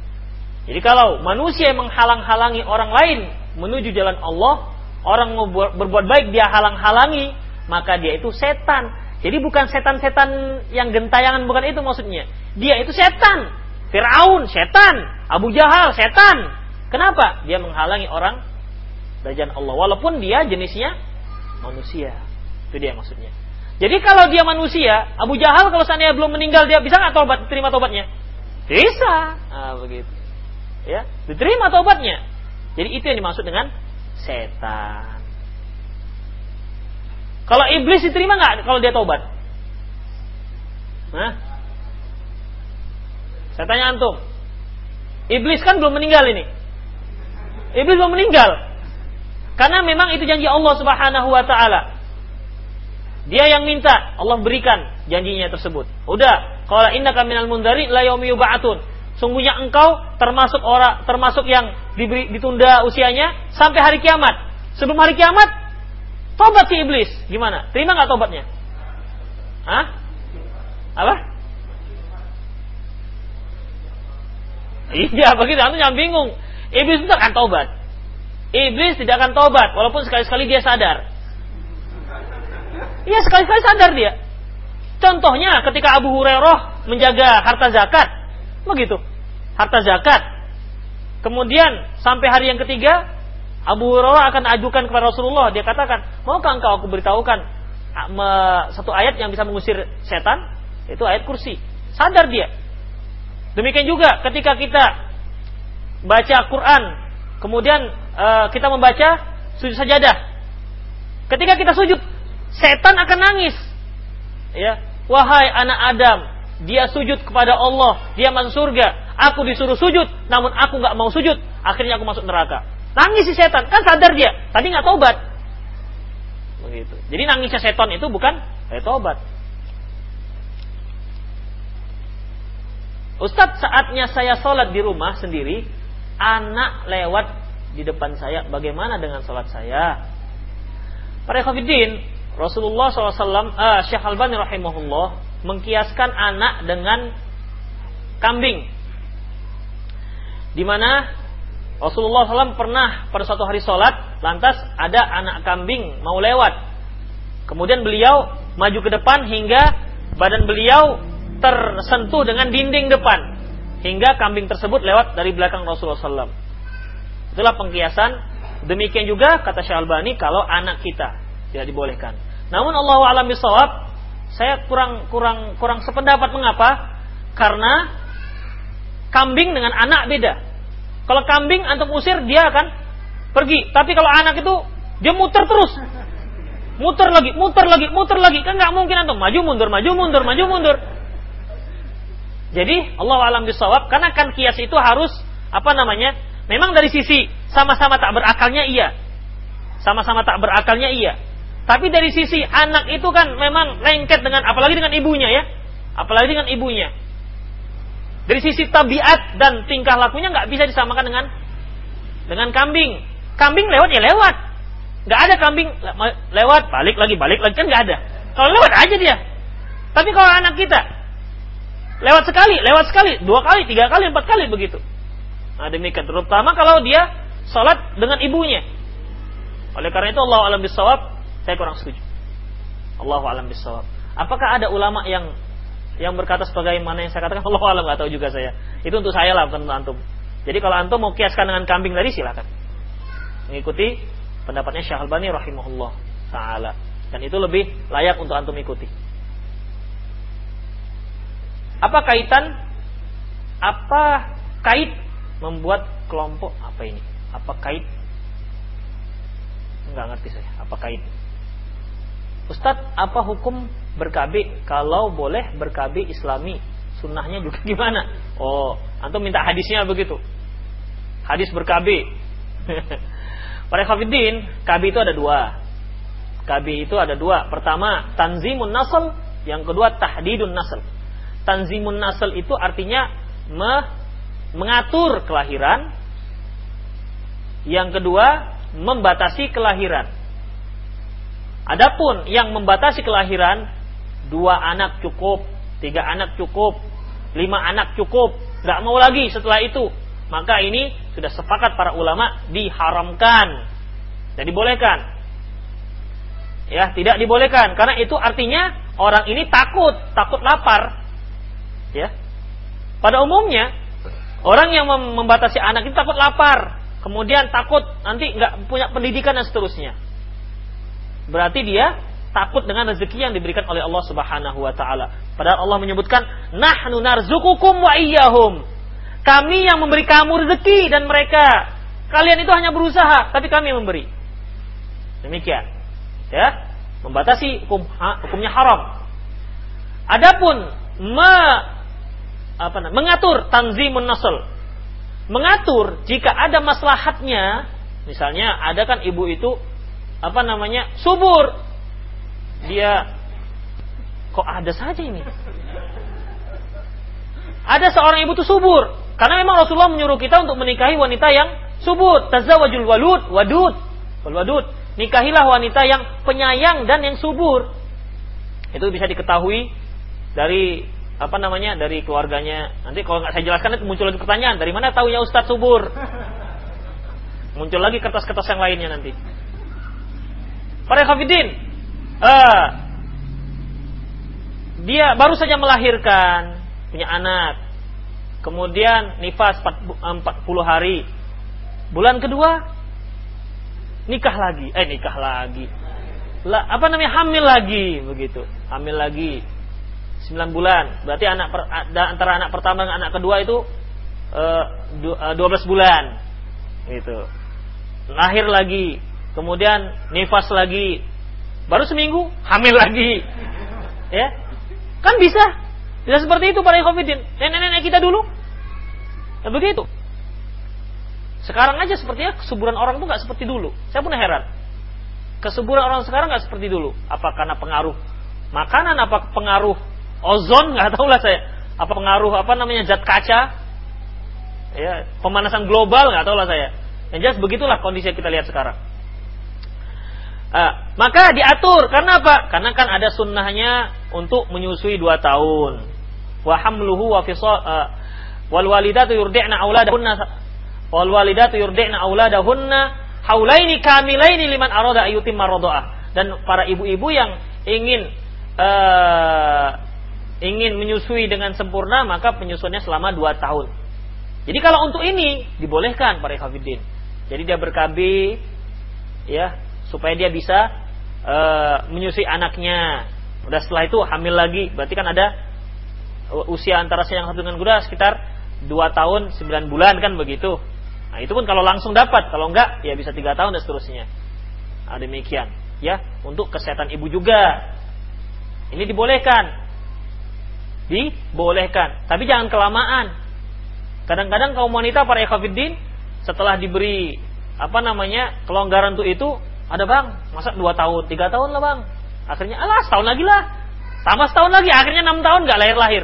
Jadi kalau manusia menghalang-halangi orang lain menuju jalan Allah, orang berbuat baik dia halang-halangi, maka dia itu setan. Jadi bukan setan-setan yang gentayangan bukan itu maksudnya. Dia itu setan. Firaun setan, Abu Jahal setan. Kenapa? Dia menghalangi orang dari Allah walaupun dia jenisnya manusia. Itu dia maksudnya. Jadi kalau dia manusia, Abu Jahal kalau seandainya belum meninggal dia bisa nggak tobat, terima tobatnya? Bisa. Nah, begitu. Ya, diterima tobatnya. Jadi itu yang dimaksud dengan setan. Kalau iblis diterima nggak kalau dia tobat? Nah, saya tanya antum. Iblis kan belum meninggal ini. Iblis belum meninggal. Karena memang itu janji Allah Subhanahu wa taala. Dia yang minta, Allah berikan janjinya tersebut. Udah, kalau innaka minal mundari la yaumi. Sungguhnya engkau termasuk orang termasuk yang diberi, ditunda usianya sampai hari kiamat. Sebelum hari kiamat, tobat si iblis. Gimana? Terima nggak tobatnya? Hah? Apa? Iya, begitu. Antum yang bingung. Iblis itu akan tobat. Iblis tidak akan tobat, walaupun sekali-sekali dia sadar. Iya sekali-sekali sadar dia. Contohnya ketika Abu Hurairah menjaga harta zakat, begitu. Harta zakat. Kemudian sampai hari yang ketiga, Abu Hurairah akan ajukan kepada Rasulullah. Dia katakan, maukah engkau aku beritahukan satu ayat yang bisa mengusir setan? Itu ayat kursi. Sadar dia. Demikian juga ketika kita baca Quran, kemudian uh, kita membaca sujud sajadah. Ketika kita sujud, setan akan nangis. Ya, wahai anak Adam, dia sujud kepada Allah, dia masuk surga. Aku disuruh sujud, namun aku nggak mau sujud. Akhirnya aku masuk neraka. Nangis si setan, kan sadar dia, tadi nggak tobat. Begitu. Jadi nangisnya setan itu bukan eh, tobat. Ustadz saatnya saya sholat di rumah sendiri, anak lewat di depan saya, bagaimana dengan sholat saya? Para khafidin, Rasulullah SAW, uh, eh, Syekh Albani rahimahullah mengkiaskan anak dengan kambing. Di mana Rasulullah SAW pernah pada suatu hari sholat, lantas ada anak kambing mau lewat. Kemudian beliau maju ke depan hingga badan beliau tersentuh dengan dinding depan. Hingga kambing tersebut lewat dari belakang Rasulullah SAW. Itulah pengkiasan. Demikian juga kata Syekh Albani kalau anak kita tidak dibolehkan. Namun Allah alam bisawab, saya kurang kurang kurang sependapat mengapa? Karena kambing dengan anak beda. Kalau kambing antum usir dia akan pergi, tapi kalau anak itu dia muter terus. Muter lagi, muter lagi, muter lagi. Kan nggak mungkin antum maju mundur, maju mundur, maju mundur. Jadi Allah alam bisawab karena kan kias itu harus apa namanya? Memang dari sisi sama-sama tak berakalnya iya. Sama-sama tak berakalnya iya. Tapi dari sisi anak itu kan memang lengket dengan apalagi dengan ibunya ya. Apalagi dengan ibunya. Dari sisi tabiat dan tingkah lakunya nggak bisa disamakan dengan dengan kambing. Kambing lewat ya lewat. Nggak ada kambing lewat balik lagi balik lagi kan nggak ada. Kalau lewat aja dia. Tapi kalau anak kita lewat sekali, lewat sekali, dua kali, tiga kali, empat kali begitu. Nah demikian terutama kalau dia sholat dengan ibunya. Oleh karena itu Allah alam bisawab saya kurang setuju. Allah alam bisawab. Apakah ada ulama yang yang berkata sebagaimana yang saya katakan Allah alam nggak tahu juga saya. Itu untuk saya lah bukan untuk antum. Jadi kalau antum mau kiaskan dengan kambing tadi silakan. Mengikuti pendapatnya Syekh Albani rahimahullah taala. Dan itu lebih layak untuk antum ikuti. Apa kaitan apa kait membuat kelompok apa ini? Apa kait? Enggak ngerti saya. Apa kait? Ustadz, apa hukum berkabi? Kalau boleh berkabi islami, sunnahnya juga gimana? Oh, antum minta hadisnya begitu. Hadis berkabi. Para khafidin, kabi itu ada dua. Kabi itu ada dua. Pertama, tanzimun nasl. Yang kedua, tahdidun nasl. Tanzimun nasl itu artinya me mengatur kelahiran. Yang kedua, membatasi kelahiran. Adapun yang membatasi kelahiran dua anak cukup, tiga anak cukup, lima anak cukup, nggak mau lagi setelah itu. Maka ini sudah sepakat para ulama diharamkan. Tidak dibolehkan. Ya, tidak dibolehkan karena itu artinya orang ini takut, takut lapar. Ya. Pada umumnya orang yang membatasi anak itu takut lapar, kemudian takut nanti nggak punya pendidikan dan seterusnya. Berarti dia takut dengan rezeki yang diberikan oleh Allah Subhanahu wa taala. Padahal Allah menyebutkan nahnu narzukukum wa iyyahum. Kami yang memberi kamu rezeki dan mereka. Kalian itu hanya berusaha, tapi kami memberi. Demikian. Ya, membatasi hukum hukumnya haram. Adapun me, apa mengatur tanzimun nasl. Mengatur jika ada maslahatnya, misalnya ada kan ibu itu apa namanya? subur. Dia kok ada saja ini? Ada seorang ibu itu subur. Karena memang Rasulullah menyuruh kita untuk menikahi wanita yang subur. Tazawajul walud, wadud. Wal wadud. Nikahilah wanita yang penyayang dan yang subur. Itu bisa diketahui dari apa namanya dari keluarganya. Nanti kalau nggak saya jelaskan itu muncul lagi pertanyaan, dari mana tahu ya Ustadz subur? Muncul lagi kertas-kertas yang lainnya nanti. Para Khafidin, uh, dia baru saja melahirkan, punya anak. Kemudian nifas 40 hari. Bulan kedua nikah lagi. Eh nikah lagi. La, apa namanya hamil lagi begitu. Hamil lagi. 9 bulan. Berarti anak per, antara anak pertama dan anak kedua itu uh, 12 bulan. Gitu. Lahir lagi. Kemudian nifas lagi. Baru seminggu hamil lagi. Ya. Kan bisa. Tidak seperti itu para ikhwafidin. Nenek-nenek kita dulu. Ya begitu. Sekarang aja sepertinya kesuburan orang itu nggak seperti dulu. Saya pun heran. Kesuburan orang sekarang nggak seperti dulu. Apa karena pengaruh makanan? Apa pengaruh ozon? Nggak tahu lah saya. Apa pengaruh apa namanya zat kaca? Ya, pemanasan global nggak tahu lah saya. Yang jelas begitulah kondisi yang kita lihat sekarang. Uh, maka diatur karena apa? Karena kan ada sunnahnya untuk menyusui dua tahun. Wa hamluhu wa fisal uh, wal walidatu yurdi'na auladahunna wal walidatu yurdi'na auladahunna haulaini kamilaini liman arada ayyutimma radha'ah. Dan para ibu-ibu yang ingin uh, ingin menyusui dengan sempurna maka penyusunnya selama dua tahun. Jadi kalau untuk ini dibolehkan para ikhwatiddin. Jadi dia berkabi ya supaya dia bisa uh, menyusui anaknya. Udah setelah itu hamil lagi, berarti kan ada usia antara sayang satu dengan kuda sekitar 2 tahun 9 bulan kan begitu. Nah, itu pun kalau langsung dapat, kalau enggak ya bisa tiga tahun dan seterusnya. Nah, demikian ya untuk kesehatan ibu juga. Ini dibolehkan. Dibolehkan, tapi jangan kelamaan. Kadang-kadang kaum wanita para ekafidin setelah diberi apa namanya kelonggaran untuk itu ada bang, masa dua tahun, tiga tahun lah bang. Akhirnya, alah setahun lagi lah. Tambah setahun lagi, akhirnya enam tahun nggak lahir-lahir.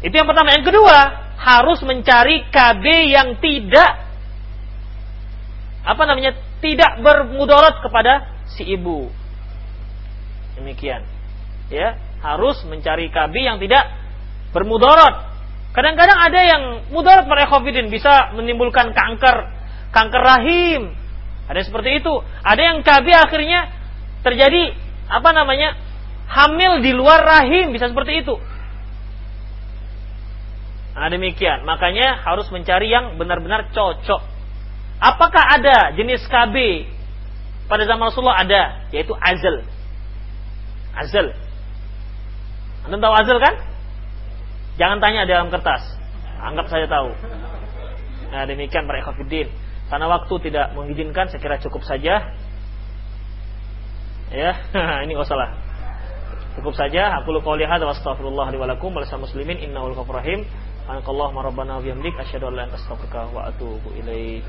Itu yang pertama. Yang kedua, harus mencari KB yang tidak apa namanya tidak bermudarat kepada si ibu. Demikian. Ya, harus mencari KB yang tidak bermudarat. Kadang-kadang ada yang mudarat pada bisa menimbulkan kanker, kanker rahim, ada yang seperti itu. Ada yang KB akhirnya terjadi apa namanya hamil di luar rahim bisa seperti itu. Nah demikian. Makanya harus mencari yang benar-benar cocok. Apakah ada jenis KB pada zaman Rasulullah ada, yaitu azal. Azal. Anda tahu azal kan? Jangan tanya di dalam kertas. Anggap saya tahu. Nah demikian para ikhwatiddin. Karena waktu tidak mengizinkan, saya kira cukup saja. Ya, ini nggak salah. Cukup saja. Aku lupa lihat wa astaghfirullah li wa lakum wa muslimin innahu ghafurur rahim. Subhanakallahumma rabbana wa bihamdik asyhadu an la ilaha illa anta astaghfiruka wa atubu ilaik.